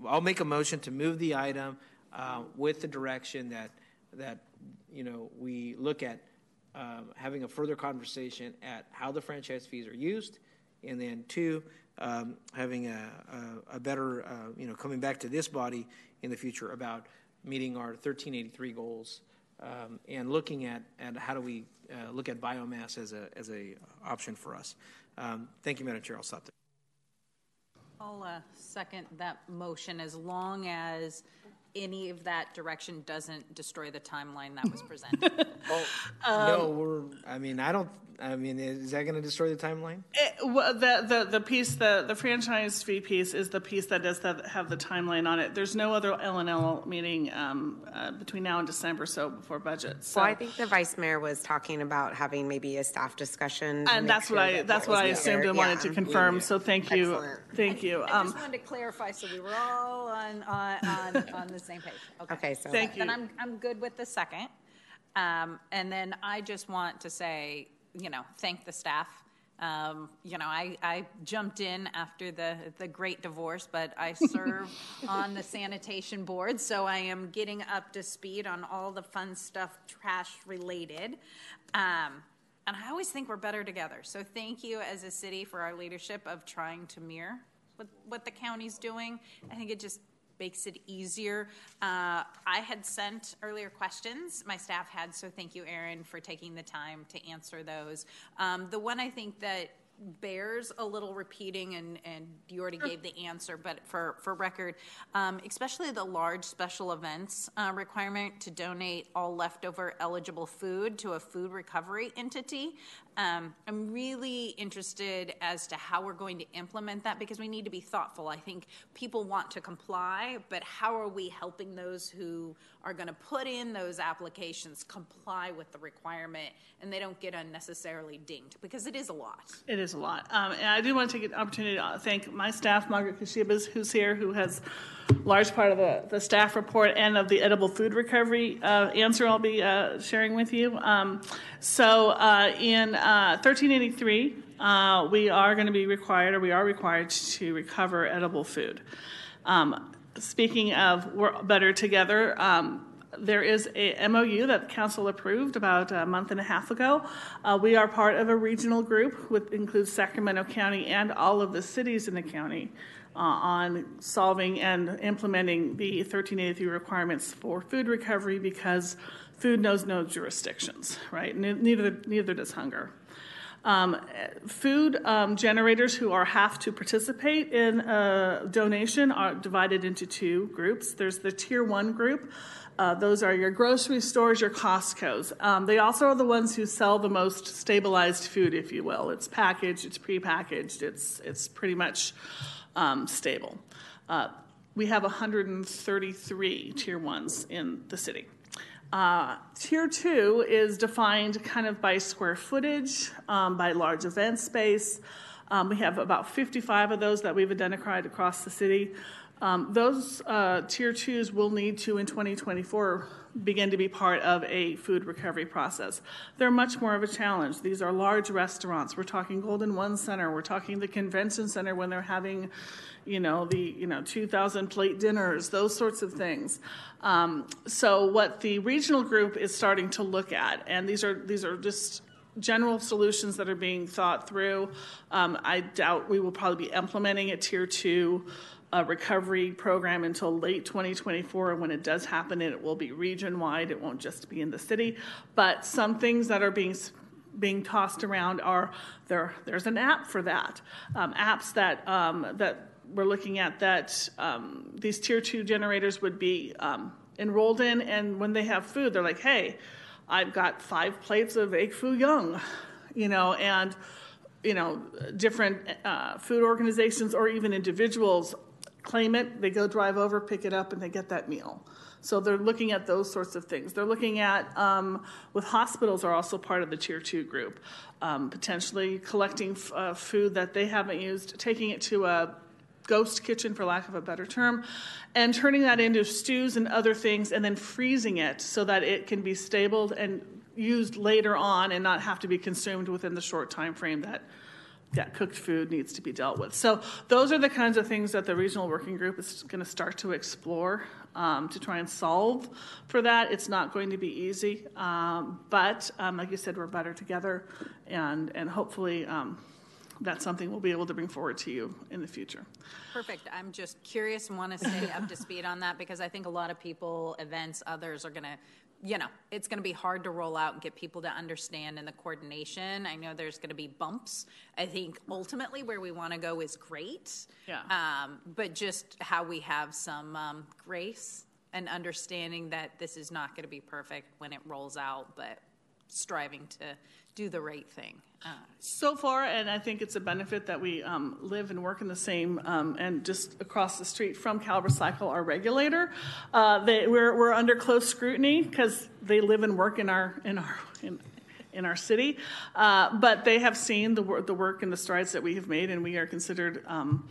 Speaker 12: I'll make a motion to move the item with the direction that that you know we look at um, having a further conversation at how the franchise fees are used, and then two, um, having a, a, a better uh, you know coming back to this body in the future about meeting our 1383 goals um, and looking at, at how do we uh, look at biomass as a as a option for us. Um, thank you, Madam Chair. I'll stop there.
Speaker 13: I'll uh, second that motion as long as any of that direction doesn't destroy the timeline that was presented.
Speaker 12: oh, um, no, we're. I mean, I don't. I mean, is that going to destroy the timeline?
Speaker 14: It, well, the, the the piece, the the franchise fee piece, is the piece that does that have the timeline on it. There's no other L and L meeting um, uh, between now and December, so before budget. So.
Speaker 1: Well, I think the vice mayor was talking about having maybe a staff discussion,
Speaker 14: and that's sure what I that that's what I assumed and yeah. wanted to confirm. Yeah. So thank you, Excellent. thank you.
Speaker 13: I, I just um, wanted to clarify so we were all on on on, on the same page.
Speaker 1: Okay, okay so
Speaker 14: thank you.
Speaker 13: Then I'm I'm good with the second, um, and then I just want to say you know, thank the staff. Um, you know, I, I jumped in after the, the great divorce, but I serve on the sanitation board, so I am getting up to speed on all the fun stuff, trash related. Um, and I always think we're better together. So thank you as a city for our leadership of trying to mirror what, what the county's doing. I think it just makes it easier. Uh, I had sent earlier questions, my staff had, so thank you, Erin, for taking the time to answer those. Um, the one I think that bears a little repeating, and, and you already gave the answer, but for, for record, um, especially the large special events uh, requirement to donate all leftover eligible food to a food recovery entity. Um, I'm really interested as to how we're going to implement that because we need to be thoughtful. I think people want to comply, but how are we helping those who are going to put in those applications comply with the requirement and they don't get unnecessarily dinged because it is a lot.
Speaker 14: It is a lot. Um, and I do want to take an opportunity to thank my staff, Margaret Kashibas, who's here, who has large part of the, the staff report and of the edible food recovery uh, answer I'll be uh, sharing with you. Um, so uh, in 1383, uh, uh, we are going to be required, or we are required to recover edible food. Um, speaking of we're better together, um, there is a MOU that council approved about a month and a half ago. Uh, we are part of a regional group which includes Sacramento County and all of the cities in the county uh, on solving and implementing the 1383 requirements for food recovery because food knows no jurisdictions, right? Neither, neither does hunger. Um, food um, generators who are have to participate in a donation are divided into two groups. There's the tier one group. Uh, those are your grocery stores, your Costco's. Um, they also are the ones who sell the most stabilized food, if you will. It's packaged, it's prepackaged, it's it's pretty much um, stable. Uh, we have 133 tier ones in the city. Uh, tier two is defined kind of by square footage, um, by large event space. Um, we have about 55 of those that we've identified across the city. Um, those uh, tier twos will need to, in 2024, begin to be part of a food recovery process. They're much more of a challenge. These are large restaurants. We're talking Golden One Center. We're talking the convention center when they're having, you know, the you know 2,000 plate dinners, those sorts of things. Um, so what the regional group is starting to look at, and these are these are just general solutions that are being thought through. Um, I doubt we will probably be implementing a tier two a recovery program until late 2024. And when it does happen, it will be region wide. It won't just be in the city. But some things that are being being tossed around are there. There's an app for that. Um, apps that um, that we're looking at that um, these tier two generators would be um, enrolled in, and when they have food, they're like, "Hey, I've got five plates of egg foo young," you know, and you know, different uh, food organizations or even individuals claim it, they go drive over, pick it up, and they get that meal. So they're looking at those sorts of things. They're looking at, um, with hospitals are also part of the tier two group, um, potentially collecting f- uh, food that they haven't used, taking it to a ghost kitchen, for lack of a better term, and turning that into stews and other things, and then freezing it so that it can be stabled and used later on and not have to be consumed within the short time frame that that cooked food needs to be dealt with. So those are the kinds of things that the regional working group is going to start to explore um, to try and solve for that. It's not going to be easy, um, but um, like you said, we're better together, and and hopefully. Um, that's something we'll be able to bring forward to you in the future.
Speaker 13: Perfect. I'm just curious and want to stay up to speed on that because I think a lot of people, events, others are going to you know, it's going to be hard to roll out and get people to understand and the coordination. I know there's going to be bumps. I think ultimately where we want to go is great.
Speaker 14: Yeah.
Speaker 13: Um, but just how we have some um, grace and understanding that this is not going to be perfect when it rolls out, but striving to do the right thing. Uh,
Speaker 14: so far, and I think it's a benefit that we um, live and work in the same, um, and just across the street from CalRecycle, our regulator, uh, they, we're, we're under close scrutiny because they live and work in our in our in, in our city, uh, but they have seen the, the work and the strides that we have made, and we are considered. Um,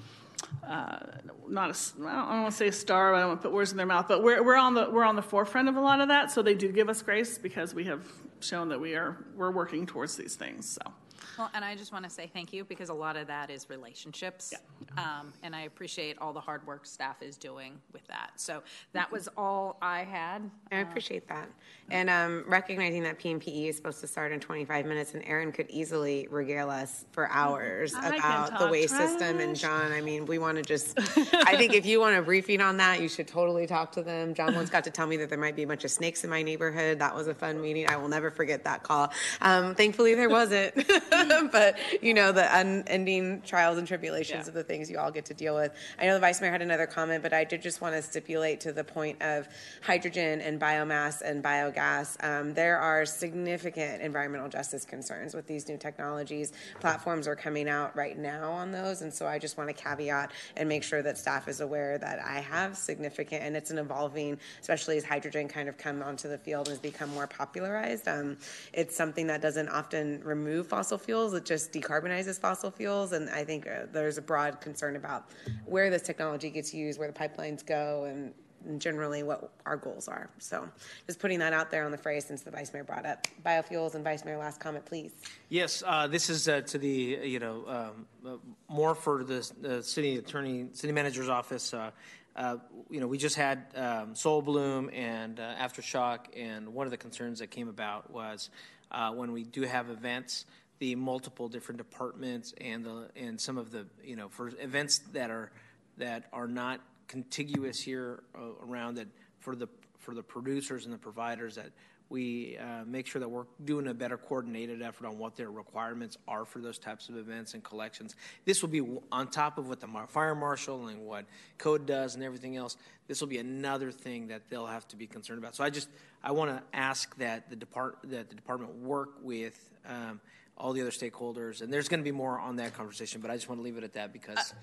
Speaker 14: uh, not a, I don't want to say a star, but I don't want to put words in their mouth, but we're, we're on the we're on the forefront of a lot of that. So they do give us grace because we have shown that we are we're working towards these things. So.
Speaker 13: Well, and I just want to say thank you because a lot of that is relationships. Yeah. Um, and I appreciate all the hard work staff is doing with that. So that was all I had.
Speaker 1: I appreciate that. And um, recognizing that PMPE is supposed to start in 25 minutes, and Erin could easily regale us for hours
Speaker 14: I
Speaker 1: about the waste
Speaker 14: trash.
Speaker 1: system. And John, I mean, we want to just, I think if you want a briefing on that, you should totally talk to them. John once got to tell me that there might be a bunch of snakes in my neighborhood. That was a fun meeting. I will never forget that call. Um, thankfully, there wasn't. but you know the unending trials and tribulations
Speaker 14: Yeah.
Speaker 1: of the things you all get to deal with. I know the vice mayor had another comment, but I did just want to stipulate to the point of hydrogen and biomass and biogas. Um, there are significant environmental justice concerns with these new technologies. Platforms are coming out right now on those, and so I just want to caveat and make sure that staff is aware that I have significant, and it's an evolving, especially as hydrogen kind of come onto the field and has become more popularized. Um, it's something that doesn't often remove fossil fuels; it just decarbonizes fossil fuels, and I think uh, there's a broad concern about where this technology gets used, where the pipelines go, and and generally what our goals are. So just putting that out there on the phrase since the vice mayor brought up biofuels and vice mayor last comment, please.
Speaker 12: Yes, uh, this is uh, to the, you know, um, uh, more for the city attorney, city manager's office. Uh, uh, you know, we just had um, Sol Blume and uh, Aftershock, and one of the concerns that came about was uh, when we do have events, the multiple different departments and the and some of the, you know, for events that are that are not contiguous here uh, around that for the for the producers and the providers that we uh, make sure that we're doing a better coordinated effort on what their requirements are for those types of events and collections. This will be on top of what the fire marshal and what code does and everything else. This will be another thing that they'll have to be concerned about. So I just I want to ask that the depart that the department work with um, all the other stakeholders, and there's going to be more on that conversation. But I just want to leave it at that because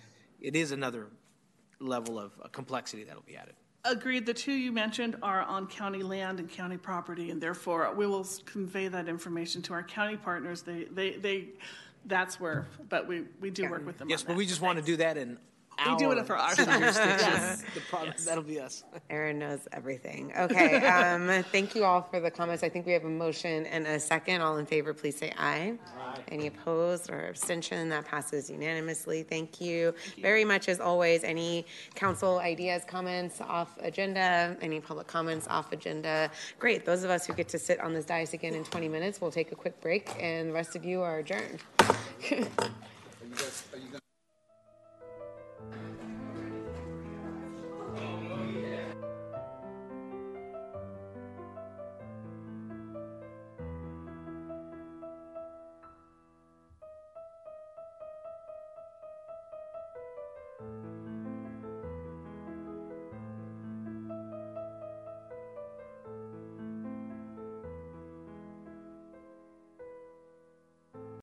Speaker 12: it is another level of uh, complexity that'll be added.
Speaker 14: Agreed. The two you mentioned are on county land and county property, and therefore we will convey that information to our county partners. They, they, they, that's where, but we, we do work with them
Speaker 12: Yes, but
Speaker 14: that.
Speaker 12: we just want to do that in
Speaker 14: We do it for our
Speaker 12: jurisdiction.
Speaker 14: Yes.
Speaker 12: The problem, That'll be us.
Speaker 1: Erin knows everything. Okay, um, thank you all for the comments. I think we have a motion and a second. All in favor, please say aye. Any opposed or abstention? That passes unanimously. Thank you very much, as always. Any council ideas, comments off agenda? Any public comments off agenda? Great. Those of us who get to sit on this dais again in 20 minutes, we'll take a quick break, and the rest of you are adjourned.